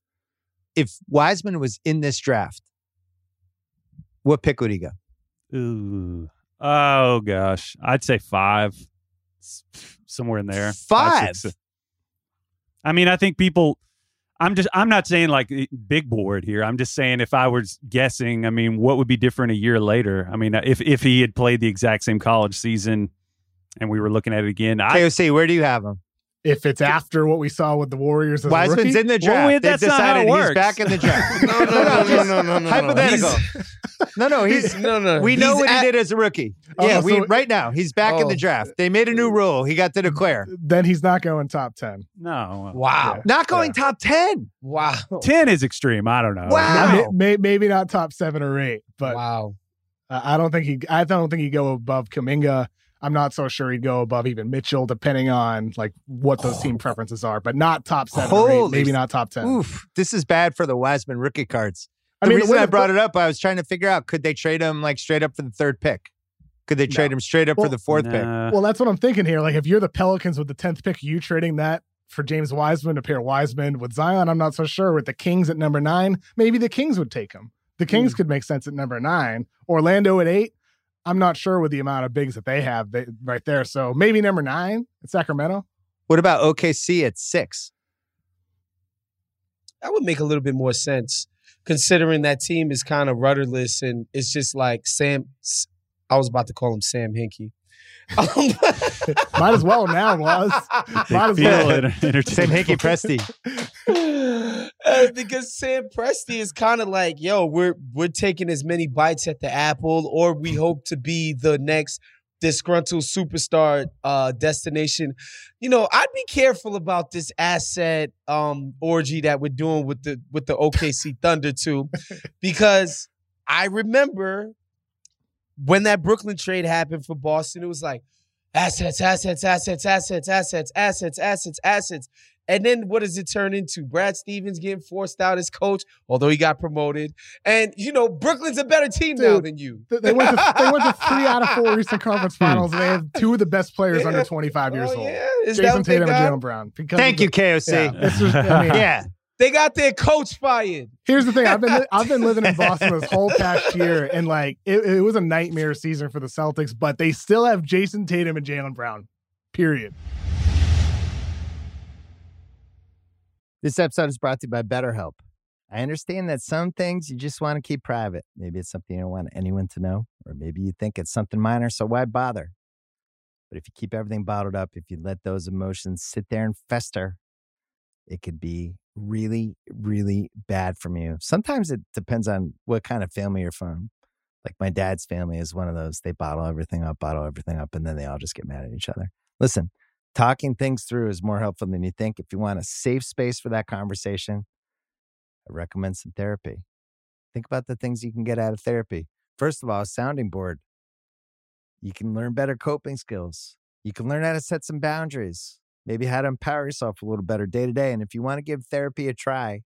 if Wiseman was in this draft, what pick would he go? Ooh. Oh gosh, I'd say five, somewhere in there. Five? six. I mean, I think people. I'm just. I'm not saying like eh, big board here. I'm just saying if I was guessing, I mean, what would be different a year later? I mean, if if he had played the exact same college season, and we were looking at it again, I KOC, where do you have him? If it's after what we saw with the Warriors as a Wiseman's rookie, in the Well, draft. wait, They've that's not how decided it he's works. back in the draft. [LAUGHS] No, no, [LAUGHS] no, no, no, no, no. Hypothetical. He's- no, no, he's. no, no. We know He's what at- he did as a rookie. Oh, yeah, so- we right now he's back in the Oh. draft. They made a new rule. He got to declare. then he's not going top ten. No. Wow. Not going top ten. Wow. 10 is extreme. I don't know. Wow. May- may- maybe not top seven or eight, but Wow. uh, I don't think he. I don't think he'd go above Kuminga. I'm not so sure he'd go above even Mitchell, depending on like what those team preferences are, but not top seven or eight, maybe not top ten. Oof, this is bad for the Wiseman rookie cards. I The mean, reason what I brought it up, I was trying to figure out could they trade him like straight up for the third pick? Could they trade No. him straight up Well, for the fourth pick? Well, that's what I'm thinking here. Like, if you're the Pelicans with the tenth pick, are you trading that for James Wiseman to pair Wiseman with Zion? I'm not so sure. With the Kings at number nine, maybe the Kings would take him. The Kings Hmm. could make sense at number nine. Orlando at eight. I'm not sure with the amount of bigs that they have they, right there. So maybe number nine at Sacramento. What about OKC at six? That would make a little bit more sense considering that team is kind of rudderless and it's just like Sam. I was about to call him Sam Hinkie. [LAUGHS] Might as well now, Waz. Might as Feel well. it. [LAUGHS] Same entertainment. Hinkie Presti. Uh, because Sam Presti is kind of like, yo, we're we're taking as many bites at the apple, or we hope to be the next disgruntled superstar uh, destination. You know, I'd be careful about this asset um, orgy that we're doing with the with the OKC Thunder too, because I remember when that Brooklyn trade happened for Boston, it was like assets, assets, assets, assets, assets, assets, assets, assets. And then what does it turn into? Brad Stevens getting forced out as coach, although he got promoted. And you know, Brooklyn's a better team now than you. They- They went, to, they went to [LAUGHS] three out of four Eastern Conference Finals, and they have two of the best players under 25 years Oh, old. yeah? Is Jayson what Tatum and? Jaylen Brown. Because Thank of you, the- Yeah, KOC. it's just, I mean, [LAUGHS] Yeah. They got their coach fired. Here's the thing: I've been [LAUGHS] I've been living in Boston this whole past year, and like it, it was a nightmare season for the Celtics, but they still have Jayson Tatum and Jaylen Brown. Period. This episode is brought to you by BetterHelp. I understand that some things you just want to keep private. Maybe it's something you don't want anyone to know, or maybe you think it's something minor, so why bother? But if you keep everything bottled up, if you let those emotions sit there and fester, it could be really, really bad from you. Sometimes it depends on what kind of family you're from. Like my dad's family is one of those. They bottle everything up, bottle everything up, and then they all just get mad at each other. Listen, talking things through is more helpful than you think. If you want a safe space for that conversation, I recommend some therapy. Think about the things you can get out of therapy. First of all, a sounding board. You can learn better coping skills. You can learn how to set some boundaries, maybe how to empower yourself a little better day to day. And if you want to give therapy a try,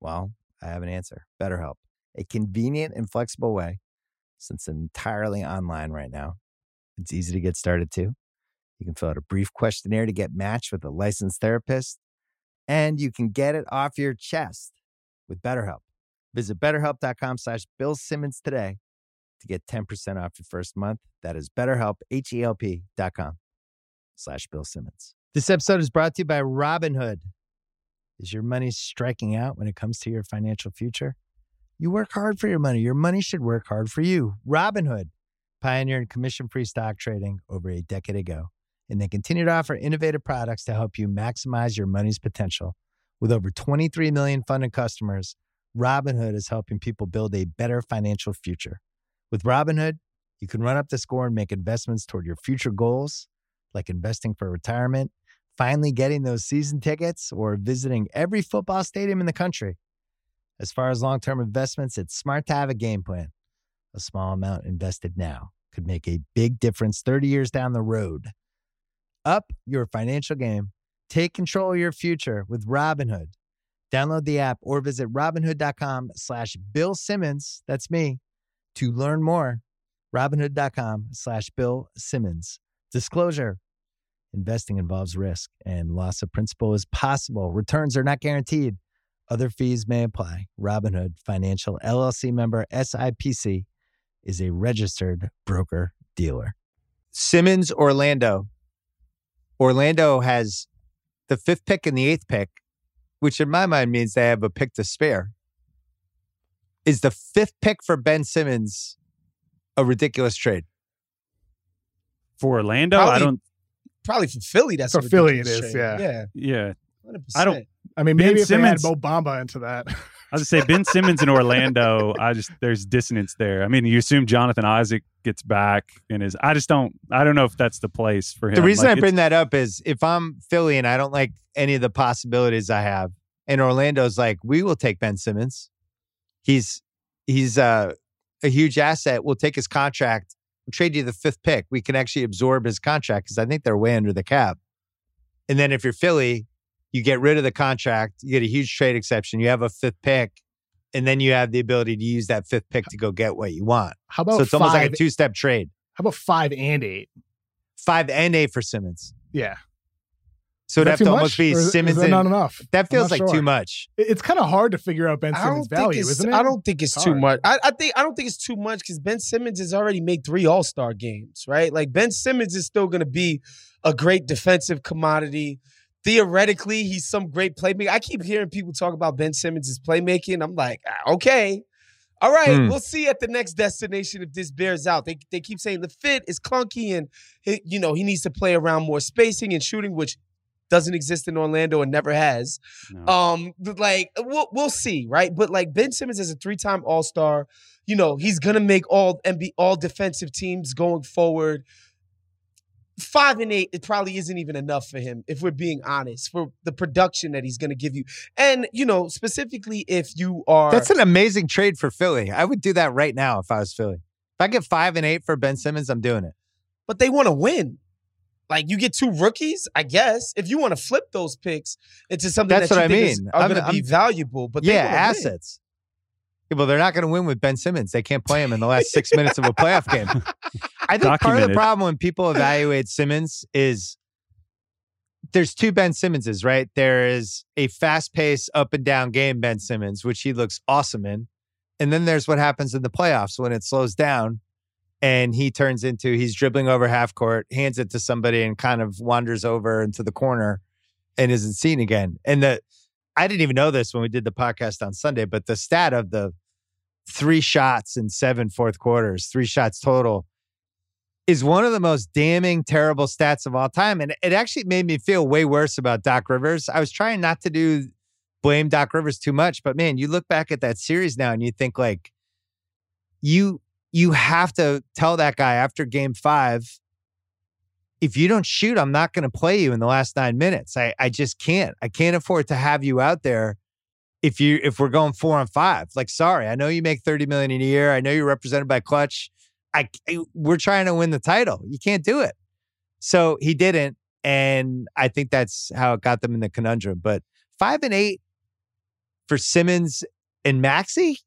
well, I have an answer BetterHelp, a convenient and flexible way since entirely online right now. It's easy to get started too. You can fill out a brief questionnaire to get matched with a licensed therapist, and you can get it off your chest with BetterHelp. Visit betterhelp.com slash Bill Simmons today to get 10% off your first month. That is betterhelp, H-E-L-P dot com slash Bill Simmons. This episode is brought to you by Robinhood. Is your money striking out when it comes to your financial future? You work hard for your money. Your money should work hard for you. Robinhood pioneered commission-free stock trading over a decade ago, and they continue to offer innovative products to help you maximize your money's potential. With over 23 million funded customers, Robinhood is helping people build a better financial future. With Robinhood, you can run up the score and make investments toward your future goals, like investing for retirement, finally getting those season tickets, or visiting every football stadium in the country. As far as long term investments, it's smart to have a game plan. A small amount invested now could make a big difference 30 years down the road. Up your financial game. Take control of your future with Robinhood. Download the app or visit robinhood.com slash Bill Simmons. That's me. To learn more, robinhood.com slash Bill Simmons. Disclosure. Investing involves risk and loss of principal is possible. Returns are not guaranteed. Other fees may apply. Robinhood Financial LLC member SIPC is a registered broker dealer. Simmons, Orlando. Orlando has the fifth pick and the eighth pick, which in my mind means they have a pick to spare. Is the fifth pick for Ben Simmons a ridiculous trade? For Orlando, I don't. Probably for Philly. That's For a Philly ridiculous it is, trade. yeah. yeah. Yeah. 100%. I don't- I mean, Ben maybe if Simmons- they had Mo Bamba into that. [LAUGHS] I was gonna say Ben Simmons in Orlando. I just there's dissonance there. I mean, you assume Jonathan Isaac gets back and is. I just don't. I don't know if that's the place for him. The reason Like, I bring that up is if I'm Philly and I don't like any of the possibilities I have, and Orlando's like, we will take Ben Simmons. He's he's uh, a huge asset. We'll take his contract. Trade you the fifth pick. We can actually absorb his contract because I think they're way under the cap. And then if you're Philly, you get rid of the contract. You get a huge trade exception. You have a fifth pick, and then you have the ability to use that fifth pick to go get what you want. How about so it's five? almost like a two step trade. how about five and eight? Five and eight for Simmons. Yeah. So it'd that have to too almost be is- Simmons Is that and not enough? That feels like sure. too much. It's kind of hard to figure out Ben Simmons' don't value, isn't it? I don't think it's It's too much. I, I think I don't think it's too much because Ben Simmons has already made three All Star games, right? Like Ben Simmons is still going to be a great defensive commodity. Theoretically, he's some great playmaker. I keep hearing people talk about Ben Simmons' playmaking. I'm like, ah, okay, all right, Hmm. we'll see at the next destination if this bears out. They they keep saying the fit is clunky and he, you know he needs to play around more spacing and shooting, which doesn't exist in Orlando and never has. No. Um, like we'll we'll see, right? But like Ben Simmons is a three-time All-Star. You know, he's gonna make all NBA all defensive teams going forward. Five and eight, it probably isn't even enough for him, if we're being honest, for the production that he's gonna give you. And you know, specifically if you are That's an amazing trade for Philly. I would do that right now if I was Philly. If I get five and eight for Ben Simmons, I'm doing it. but they want to win. Like you get two rookies, I guess. If you want to flip those picks into something That's that you what I think is- mean. are going to be I'm- valuable, but they yeah, wanna win. assets. Yeah, well, they're not going to win with Ben Simmons. They can't play him in the last six minutes of a playoff game. [LAUGHS] I think part of the problem when people [LAUGHS] evaluate Simmons is there's two Ben Simmonses, right? There is a fast paced up and down game, Ben Simmons, which he looks awesome in. And then there's what happens in the playoffs when it slows down and he turns into he's dribbling over half court, hands it to somebody, and kind of wanders over into the corner and isn't seen again. And the I didn't even know this when we did the podcast on Sunday, but the stat of the three shots in seven fourth quarters, three shots total, is one of the most damning, terrible stats of all time. And it actually made me feel way worse about Doc Rivers. I was trying not to do blame Doc Rivers too much, but man, you look back at that series now and you think like you you have to tell that guy after game five, if you don't shoot, I'm not going to play you in the last nine minutes. I, I just can't. I can't afford to have you out there if you if we're going four and five. Like, sorry, I know you make 30 million a year. I know you're represented by Clutch. I we're trying to win the title. You can't do it. So he didn't. And I think that's how it got them in the conundrum. But five and eight for Simmons and Maxey,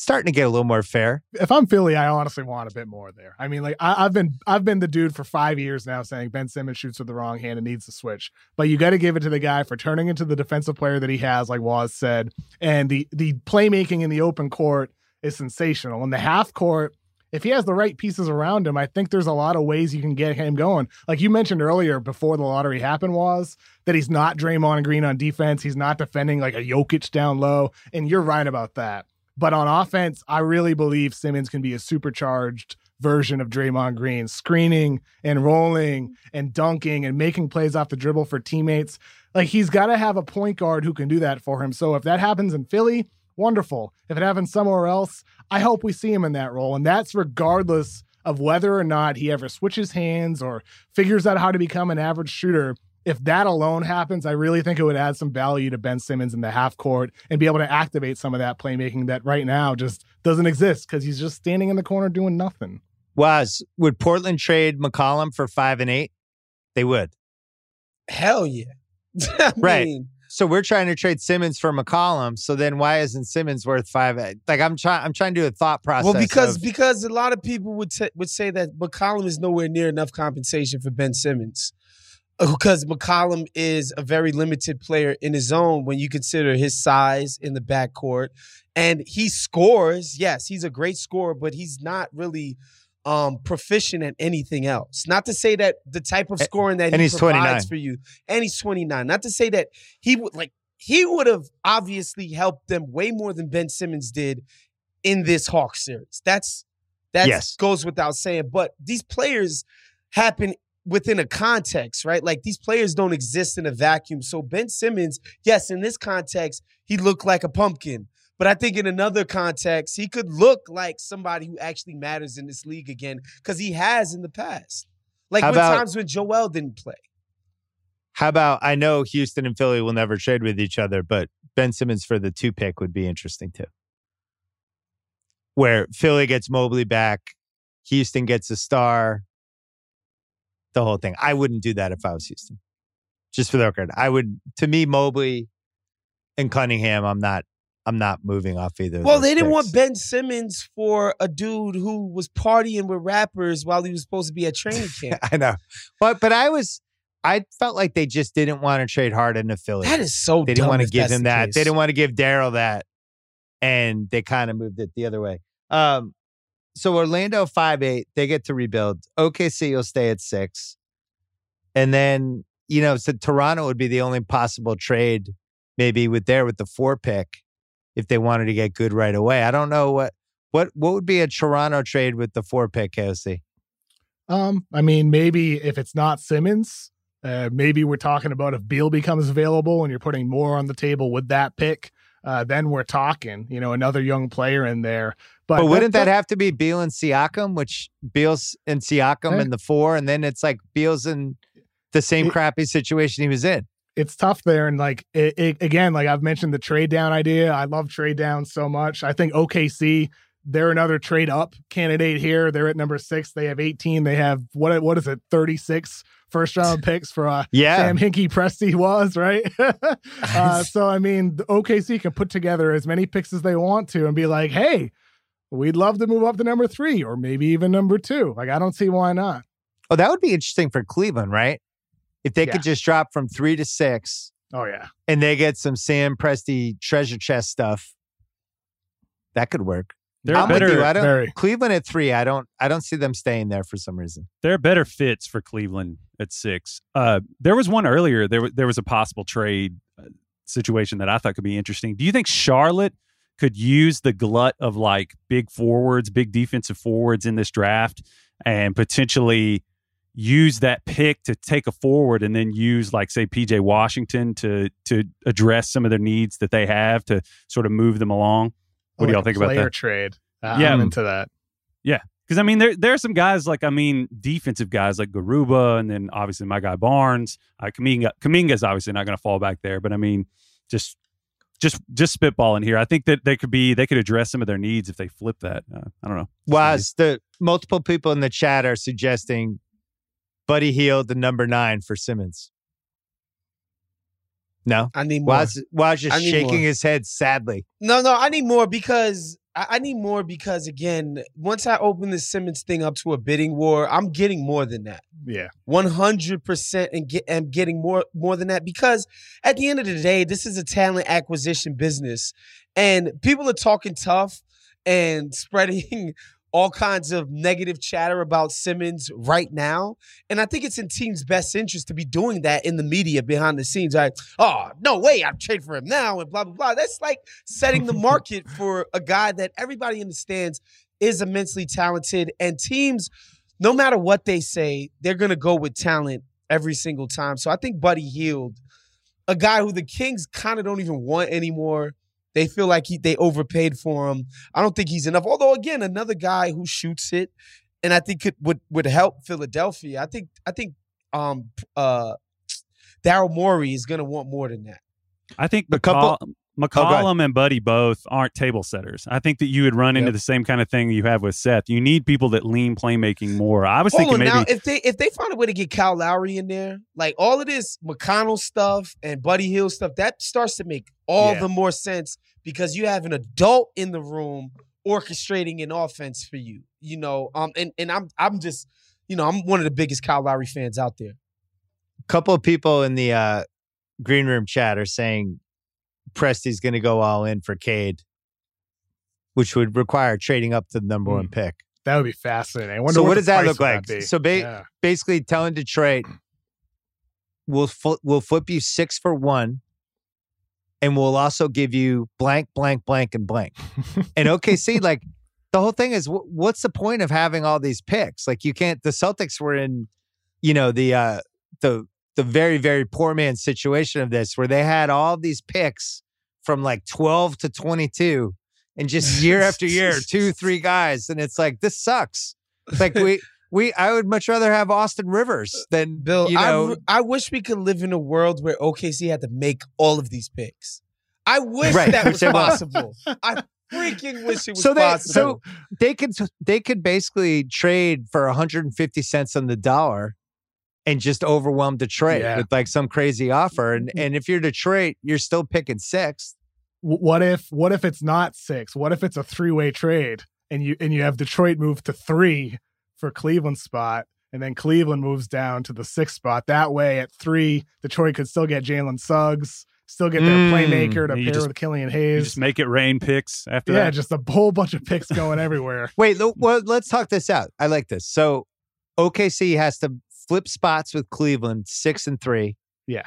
starting to get a little more fair. if I'm Philly, I honestly want a bit more there. I mean, like I, I've been I've been the dude for five years now saying Ben Simmons shoots with the wrong hand and needs to switch. But you got to give it to the guy for turning into the defensive player that he has, like Waz said, and the the playmaking in the open court is sensational. In the half court, if he has the right pieces around him, I think there's a lot of ways you can get him going. Like you mentioned earlier, before the lottery happened, was that he's not Draymond Green on defense. He's not defending like a Jokic down low, and you're right about that. But on offense, I really believe Simmons can be a supercharged version of Draymond Green, screening and rolling and dunking and making plays off the dribble for teammates. Like he's got to have a point guard who can do that for him. So if that happens in Philly, wonderful. If it happens somewhere else, I hope we see him in that role. And that's regardless of whether or not he ever switches hands or figures out how to become an average shooter. If that alone happens, I really think it would add some value to Ben Simmons in the half court and be able to activate some of that playmaking that right now just doesn't exist because he's just standing in the corner doing nothing. Waz would Portland trade McCollum for five and eight? They would. Hell yeah. [LAUGHS] I Right. mean, So we're trying to trade Simmons for McCollum. So then why isn't Simmons worth five? Like I'm trying. I'm trying to do a thought process. Well, because of- because a lot of people would t- would say that McCollum is nowhere near enough compensation for Ben Simmons, because McCollum is a very limited player in his own when you consider his size in the backcourt, and he scores. Yes, he's a great scorer, but he's not really um proficient at anything else. Not to say that the type of scoring that and he he's provides 29. for you, and he's twenty nine. Not to say that he would like he would have obviously helped them way more than Ben Simmons did in this Hawks series. That's that Yes. goes without saying. But these players, happen within a context, right? Like these players don't exist in a vacuum. So Ben Simmons, yes, in this context, he looked like a pumpkin. But I think in another context, he could look like somebody who actually matters in this league again, because he has in the past. Like How when about- times when Joel didn't play. How about I know Houston and Philly will never trade with each other, but Ben Simmons for the two pick would be interesting too. Where Philly gets Mobley back, Houston gets a star, the whole thing. I wouldn't do that if I was Houston. Just for the record, I would. To me, Mobley and Cunningham, I'm not. I'm not moving off either. Well, they didn't picks. want Ben Simmons for a dude who was partying with rappers while he was supposed to be at training [LAUGHS] camp. I know, but but I was. I felt like they just didn't want to trade Harden to Philly. that is so they didn't want to give him the that. case. They didn't want to give Daryl that, and they kind of moved it the other way. Um, so Orlando five eight, they get to rebuild. OKC will stay at six, and then you know, so Toronto would be the only possible trade, maybe with there with the four pick, if they wanted to get good right away. I don't know what what what would be a Toronto trade with the four pick, KOC. Um, I mean, maybe if it's not Simmons, uh, maybe we're talking about if Beal becomes available and you're putting more on the table with that pick, uh, then we're talking, you know, another young player in there. But, But, wouldn't that have to be Beal and Siakam, which Beal's and Siakam Eh. in the four, and then it's like Beal's in the same It- crappy situation he was in. it's tough there. And like, it, it, again, like I've mentioned the trade down idea. I love trade down so much. I think OKC, they're another trade up candidate here. They're at number six. They have 18. They have what, what is it? 36 first round [LAUGHS] picks for uh, Yeah. Sam Hinkie Presti was, right? [LAUGHS] uh, so, I mean, the OKC can put together as many picks as they want to and be like, hey, we'd love to move up to number three or maybe even number two. Like, I don't see why not. Oh, that would be interesting for Cleveland, right? If they Yeah. could just drop from three to six Oh, yeah. and they get some Sam Presti treasure chest stuff, that could work. They're I'm better. with you. I don't very. Cleveland at three. I don't. I don't see them staying there for some reason. There are better fits for Cleveland at six. Uh, there was one earlier. There, wa- there was a possible trade uh, situation that I thought could be interesting. Do you think Charlotte could use the glut of like big forwards, big defensive forwards in this draft, and potentially use that pick to take a forward, and then use like say PJ Washington to to address some of their needs that they have to sort of move them along? What do y'all a think about player that? trade. Uh, Yeah. I'm into that. Yeah, because I mean, there there are some guys like I mean, defensive guys like Garuba, and then obviously my guy Barnes. Uh, Kuminga Kuminga's obviously not going to fall back there, but I mean, just just just spitballing here. I think that they could be they could address some of their needs if they flip that. Uh, I don't know. Waz the multiple people in the chat are suggesting Buddy Hield the number nine for Simmons? No, I need more. was was just shaking more. his head sadly. No, no, I need more because I, I need more because again, once I open the Simmons thing up to a bidding war, I'm getting more than that. Yeah. One hundred percent and get and getting more more than that because at the end of the day, this is a talent acquisition business. And people are talking tough and [LAUGHS] spreading all kinds of negative chatter about Simmons right now. And I think it's in teams' best interest to be doing that in the media behind the scenes. Like, oh, no way, I'm trade for him now, and blah, blah, blah. That's like setting the [LAUGHS] market for a guy that everybody understands is immensely talented. And teams, no matter what they say, they're going to go with talent every single time. So I think Buddy Hield, a guy who the Kings kind of don't even want anymore. They feel like he they overpaid for him. I don't think he's enough. Although again, another guy who shoots it, and I think could would would help Philadelphia. I think I think um uh Daryl Morey is gonna want more than that. I think the couple- McCall- McCollum and Buddy both aren't table setters. I think that you would run into the same kind of thing you have with Seth. You need people that lean playmaking more. I was Hold thinking on maybe now, if they if they find a way to get Kyle Lowry in there, like all of this McConnell stuff and Buddy Hield stuff, that starts to make all Yeah. the more sense because you have an adult in the room orchestrating an offense for you. You know, um, and and I'm I'm just, you know, I'm one of the biggest Kyle Lowry fans out there. A couple of people in the uh, green room chat are saying Presti's going to go all in for Cade, which would require trading up to the number one Hmm. pick. That would be fascinating. I wonder So what the does that look like? be. So ba- Yeah. Basically, telling Detroit, we'll fl- we'll flip you six for one, and we'll also give you blank, blank, blank, and blank. and OKC, [LAUGHS] like the whole thing is, wh- what's the point of having all these picks? Like you can't. The Celtics were in you know, the uh the the very, very poor man situation of this, where they had all these picks from like 12 to 22 and just [LAUGHS] year after year, two, three guys. And it's like, this sucks. It's like we [LAUGHS] we I would much rather have Austin Rivers uh, than Bill, you know I, I wish we could live in a world where OKC had to make all of these picks. I wish Right. that was possible. I [LAUGHS] freaking wish it was so they possible. so they could they could basically trade for 150 cents on the dollar and just overwhelm Detroit Yeah. with like some crazy offer. And and if you're Detroit, you're still picking sixth. What if what if it's not six? What if it's a three way trade and you and you have Detroit move to three for Cleveland spot, and then Cleveland moves down to the sixth spot. That way, at three, Detroit could still get Jalen Suggs, still get their Mm. playmaker to You pair just- with Killian You Hayes. just make it rain picks after that. yeah, that. just a whole bunch of picks going everywhere. [LAUGHS] Wait, well, let's talk this out. I like this. So OKC has to flip spots with Cleveland, six and three. Yeah.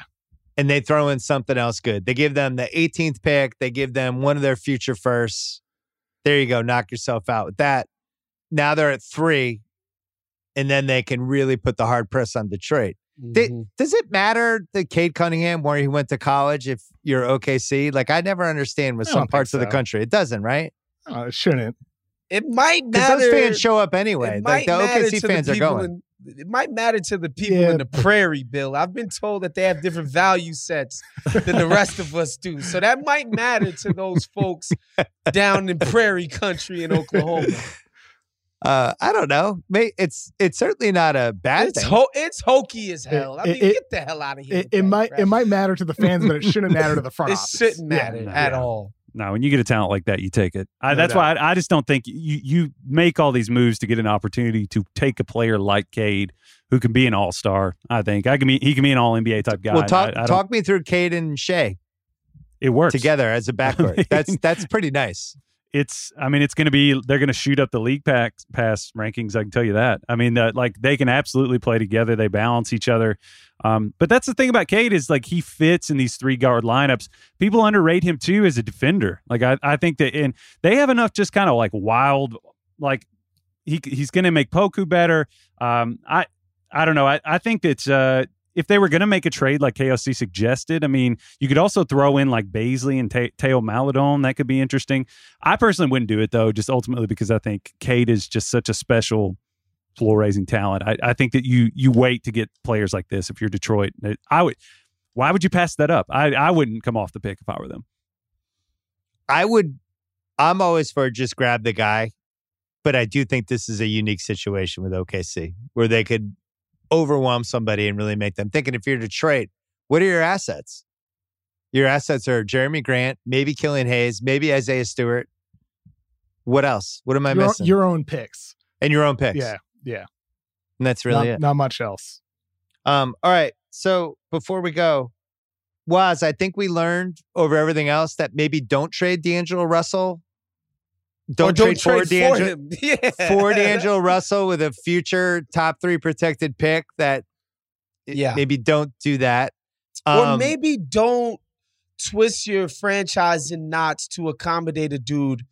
And they throw in something else good. They give them the 18th pick. They give them one of their future firsts. There you go. Knock yourself out with that. Now they're at three. And then they can really put the hard press on Detroit. They- Mhm. Does it matter the Cade Cunningham where he went to college if you're OKC? Like I never understand with some don't think parts of the country. It doesn't, right? Uh, it shouldn't. it might Because matter. those fans show up anyway. Like the OKC fans the are going. in- it might matter to the people Yeah. in the prairie, Bill. I've been told that they have different value sets than the rest of us do. So that might matter to those folks down in prairie country in Oklahoma. [LAUGHS] Uh, I don't know. It's it's certainly not a bad It's thing. ho- it's hokey as hell. I mean, it- get the hell out of here. It, it might it might matter to the fans, but it shouldn't matter to the front It office. shouldn't matter no, at yeah. all. No, when you get a talent like that, you take it. I, No that's why I, I just don't think you you make all these moves to get an opportunity to take a player like Cade, who can be an all star. I think I can be. He can be an all NBA type guy. well, talk I, I talk me through Cade and Shai It works together as a backcourt. mean- [LAUGHS] that's that's pretty nice. It's i mean it's going to be they're going to shoot up the league pack pass rankings i can tell you that. I mean that like they can absolutely play together. They balance each other. Um, but that's the thing about Cade is like he fits in these three guard lineups. People underrate him too as a defender. Like i, I think that and they have enough just kind of like wild like he he's going to make Poku better. Um, i i don't know. I, I think that uh, if they were going to make a trade like KOC suggested, I mean, you could also throw in like Bazley and Ta- Theo Maledon. That could be interesting. I personally wouldn't do it though, just ultimately because I think Cade is just such a special floor raising talent. I, I think that you you wait to get players like this if you're Detroit. I would. Why would you pass that up? I I wouldn't come off the pick if I were them. I would. I'm always for just grab the guy, but I do think this is a unique situation with OKC where they could overwhelm somebody and really make them thinking. If you're Detroit, what are your assets? Your assets are Jerami Grant, maybe Killian Hayes, maybe Isaiah Stewart. What else? What am I Your, missing? your own picks. and your own picks. Yeah, yeah. and that's really not, it. not much else. Um, all right. So before we go, Waz I think we learned over everything else that maybe don't trade D'Angelo Russell. Don't, don't trade, trade for D'Angelo. [LAUGHS] Yeah. [LAUGHS] for D'Angelo Russell with a future top three protected pick. That Yeah. maybe don't do that. or Um, maybe don't twist your franchise in knots to accommodate a dude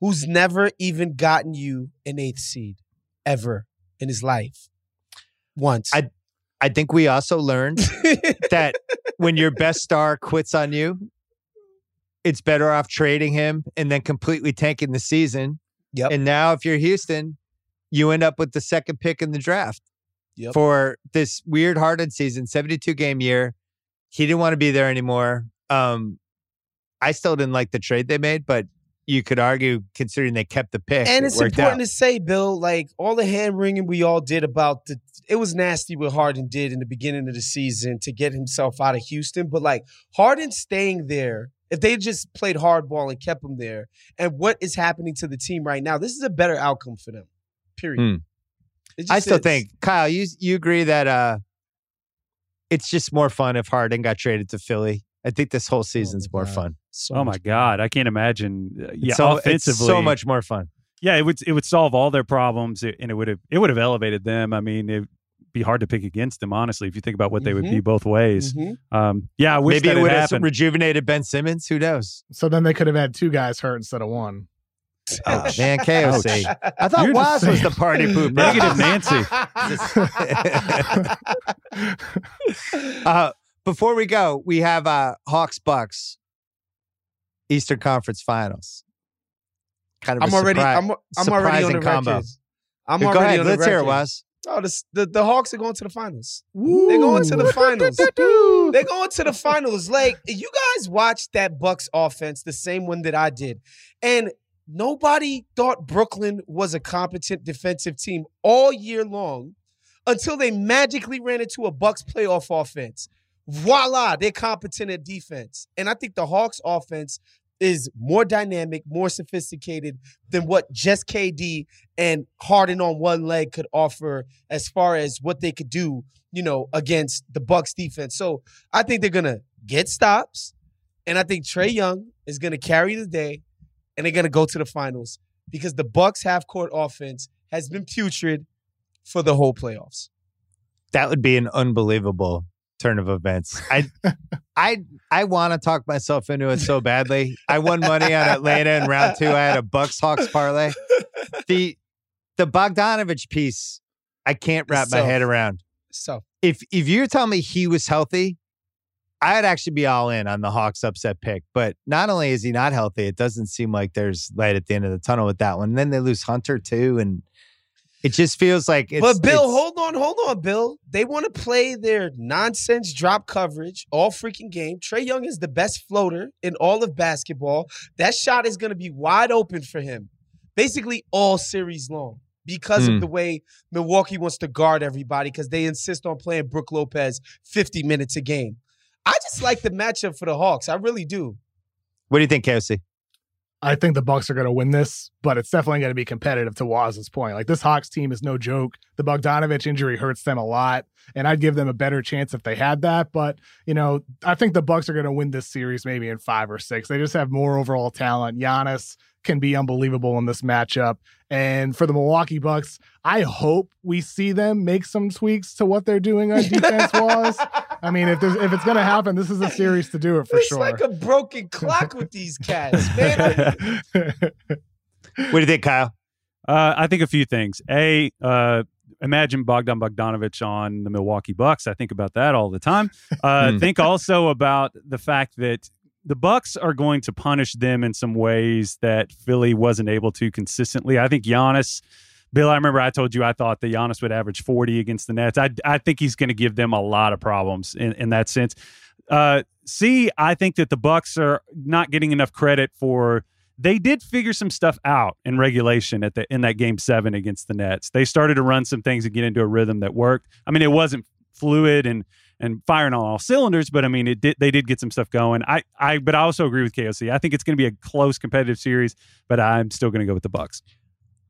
who's never even gotten you an eighth seed ever in his life. Once. I- I think we also learned [LAUGHS] that when your best star quits on you, it's better off trading him and then completely tanking the season. Yep. And now, if you're Houston, you end up with the second pick in the draft Yep. for this weird hardened season, 72 game year. He didn't want to be there anymore. Um, I still didn't like the trade they made, but you could argue, considering they kept the pick, and it it's important out. to say, Bill, like all the hand wringing we all did about the it was nasty what Harden did in the beginning of the season to get himself out of Houston. But like Harden staying there, if they just played hardball and kept him there, and what is happening to the team right now, this is a better outcome for them. Period. It I still is. think Kyle, you you agree that uh it's just more fun if Harden got traded to Philly. I think this whole season's my more God. fun. So Oh my much- God, I can't imagine. uh, yeah, It's so, it's offensively, so much more fun. Yeah, it would it would solve all their problems, and it would have it would have elevated them. I mean, it'd be hard to pick against them, honestly, if you think about what they would Mhm. be both ways. Mhm. Um, yeah, I wish Maybe that it would have rejuvenated Ben Simmons. Who knows? So then they could have had two guys hurt instead of one. Oh, man, KOC. I thought You're Waz was the party pooper. [LAUGHS] Negative Nancy. [LAUGHS] uh, before we go, we have uh, Hawks Bucks Eastern Conference Finals. Kind of I'm a already. surpri- I'm. I'm already on the combo. record. I'm Go already ahead, on the let's hear it, record. Waz. Oh, the, the the Hawks are going to the finals. They're going to the finals. [LAUGHS] They're going to the finals. Like you guys watched that Bucks offense, the same one that I did, and nobody thought Brooklyn was a competent defensive team all year long until they magically ran into a Bucks playoff offense. Voila, they're competent at defense, and I think the Hawks offense is more dynamic, more sophisticated than what just KD and Harden on one leg could offer as far as what they could do, you know, against the Bucks defense. So I think they're gonna get stops, and I think Trae Young is gonna carry the day, and they're gonna go to the finals because the Bucks half court offense has been putrid for the whole playoffs. That would be an unbelievable turn of events. [LAUGHS] I I I want to talk myself into it so badly. I won money on Atlanta in round two. I had a Bucks Hawks parlay. [LAUGHS] The the Bogdanovic piece, I can't wrap my head around. So If if you're telling me he was healthy, I'd actually be all in on the Hawks upset pick. But not only is he not healthy, it doesn't seem like there's light at the end of the tunnel with that one. And then they lose Hunter too, and it just feels like it's. but Bill, it's- hold on, hold on, Bill. They want to play their nonsense drop coverage all freaking game. Trae Young is the best floater in all of basketball. That shot is going to be wide open for him, basically all series long, because Hmm. of the way Milwaukee wants to guard everybody. Because they insist on playing Brook Lopez fifty minutes a game. I just like the matchup for the Hawks. I really do. What do you think, KOC? I think the Bucks are going to win this, but it's definitely going to be competitive. To Waz's point, like this Hawks team is no joke. The Bogdanovic injury hurts them a lot, and I'd give them a better chance if they had that. But you know, I think the Bucks are going to win this series maybe in five or six. They just have more overall talent. Giannis can be unbelievable in this matchup, and for the Milwaukee Bucks, I hope we see them make some tweaks to what they're doing on defense. Was [LAUGHS] I mean, if there's if it's going to happen, this is a series to do it for it's sure. It's like a broken clock with these cats, [LAUGHS] man. I- What do you think, Kyle? Uh, I think a few things. A, uh, imagine Bogdan Bogdanovic on the Milwaukee Bucks. I think about that all the time. Uh, Hmm. Think also about the fact that the Bucks are going to punish them in some ways that Philly wasn't able to consistently. I think Giannis. Bill, I remember I told you I thought that Giannis would average 40 against the Nets. I, I think he's going to give them a lot of problems in, in that sense. Uh, C, I think that the Bucks are not getting enough credit for they did figure some stuff out in regulation at the in that game seven against the Nets. They started to run some things and get into a rhythm that worked. I mean, it wasn't fluid and and firing on all cylinders, but I mean, it did. They did get some stuff going. I I but I also agree with KOC. I think it's going to be a close competitive series, but I'm still going to go with the Bucks.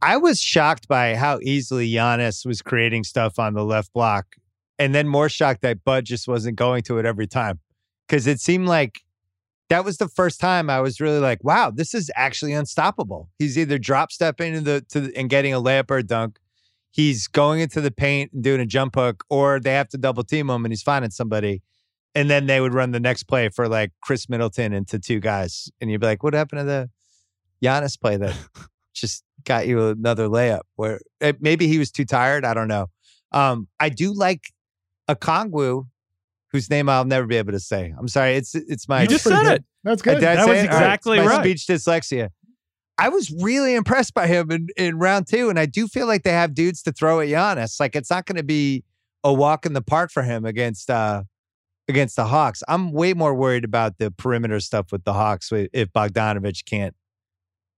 I was shocked by how easily Giannis was creating stuff on the left block, and then more shocked that Bud just wasn't going to it every time because it seemed like that was the first time I was really like, "Wow, this is actually unstoppable." He's either drop stepping into the, to the, and getting a layup or a dunk. He's going into the paint and doing a jump hook, or they have to double team him and he's finding somebody. And then they would run the next play for like Khris Middleton into two guys. And you'd be like, what happened to the Giannis play that [LAUGHS] just got you another layup where eh, maybe he was too tired. I don't know. Um, I do like Okongwu, whose name I'll never be able to say. I'm sorry. It's it's my you just said good. it. That's Uh, good. I That was it? Right. exactly my right. speech dyslexia. I was really impressed by him in, in round two, and I do feel like they have dudes to throw at Giannis. Like it's not going to be a walk in the park for him against uh against the Hawks. I'm way more worried about the perimeter stuff with the Hawks if Bogdanovic can't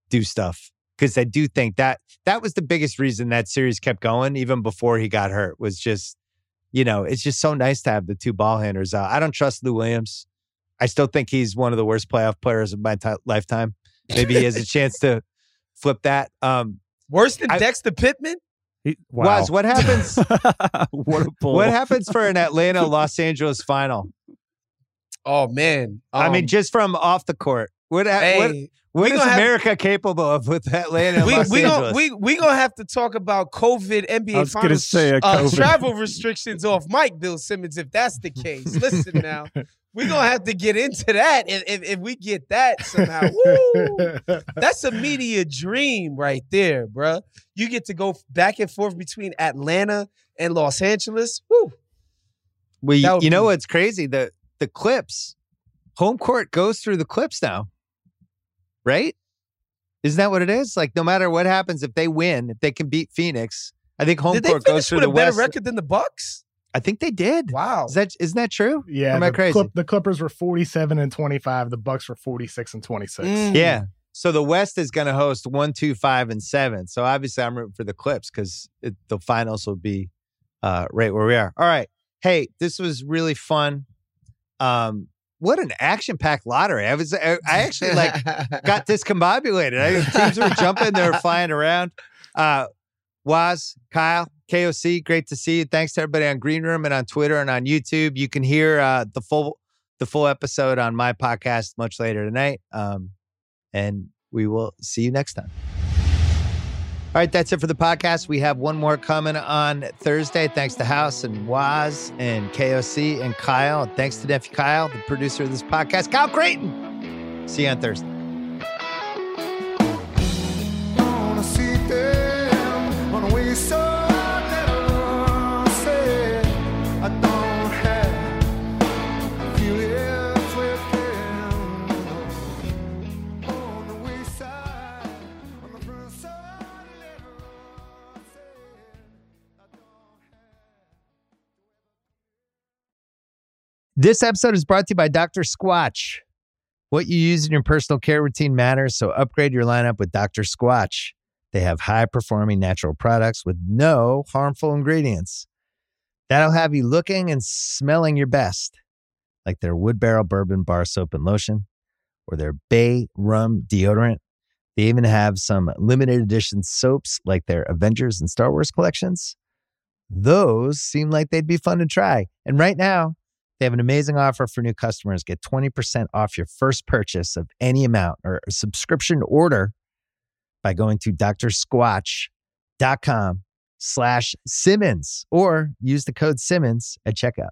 do stuff because I do think that that was the biggest reason that series kept going even before he got hurt was just you know it's just so nice to have the two ball handlers out. I don't trust Lou Williams. I still think he's one of the worst playoff players of my ti lifetime. Maybe he has a chance to flip that. Um, Worse than I- Dexter Pittman? He, wow. Waz, what happens? [LAUGHS] what a pull. what happens for an Atlanta Los Angeles final? Oh man. I mean, Um, just from off the court. What, ha- what hey, What We is have- America capable of with Atlanta and we Los we Angeles? gonna we we gonna have to talk about COVID NBA I was gonna finals say, uh, uh, travel restrictions off Mike Bill Simmons if that's the case. Listen [LAUGHS] now, we're gonna have to get into that if if, if we get that somehow. Woo! [LAUGHS] That's a media dream right there, bruh. You get to go back and forth between Atlanta and Los Angeles. Woo. well, you, you know be- what's crazy? The the clips, home court goes through the clips now, right? Isn't that what it is? Like no matter what happens, if they win, if they can beat Phoenix, I think home Did they court goes finish through with a the better record than the Bucks? I think they did. Wow. Is that isn't that true? yeah, Am I crazy? Clip, the Clippers were 47 and 25. The Bucks were 46 and 26. Mm. Yeah. So the West is going to host one, two, five, and seven. So obviously, I'm rooting for the Clips because the finals will be uh, right where we are. All right. Hey, this was really fun. Um, what an action-packed lottery! I was, I, I actually like got [LAUGHS] discombobulated. I, teams were jumping, they were flying around. Uh, Waz, Kyle, KOC, great to see you. Thanks to everybody on Green Room and on Twitter and on YouTube. You can hear uh, the full the full episode on my podcast much later tonight. Um, and we will see you next time. All right, that's it for the podcast. We have one more coming on Thursday. Thanks to House and Waz and KOC and Kyle. And thanks to nephew Kyle, the producer of this podcast, Kyle Crichton. See you on Thursday. This episode is brought to you by Dr. Squatch. What you use in your personal care routine matters, so upgrade your lineup with Dr. Squatch. They have high performing natural products with no harmful ingredients. That'll have you looking and smelling your best, like their wood barrel bourbon bar soap and lotion or their bay rum deodorant. They even have some limited edition soaps like their Avengers and Star Wars collections. Those seem like they'd be fun to try. And right now, they have an amazing offer for new customers. Get 20% off your first purchase of any amount or subscription order by going to drsquatch.com slash Simmons or use the code Simmons at checkout.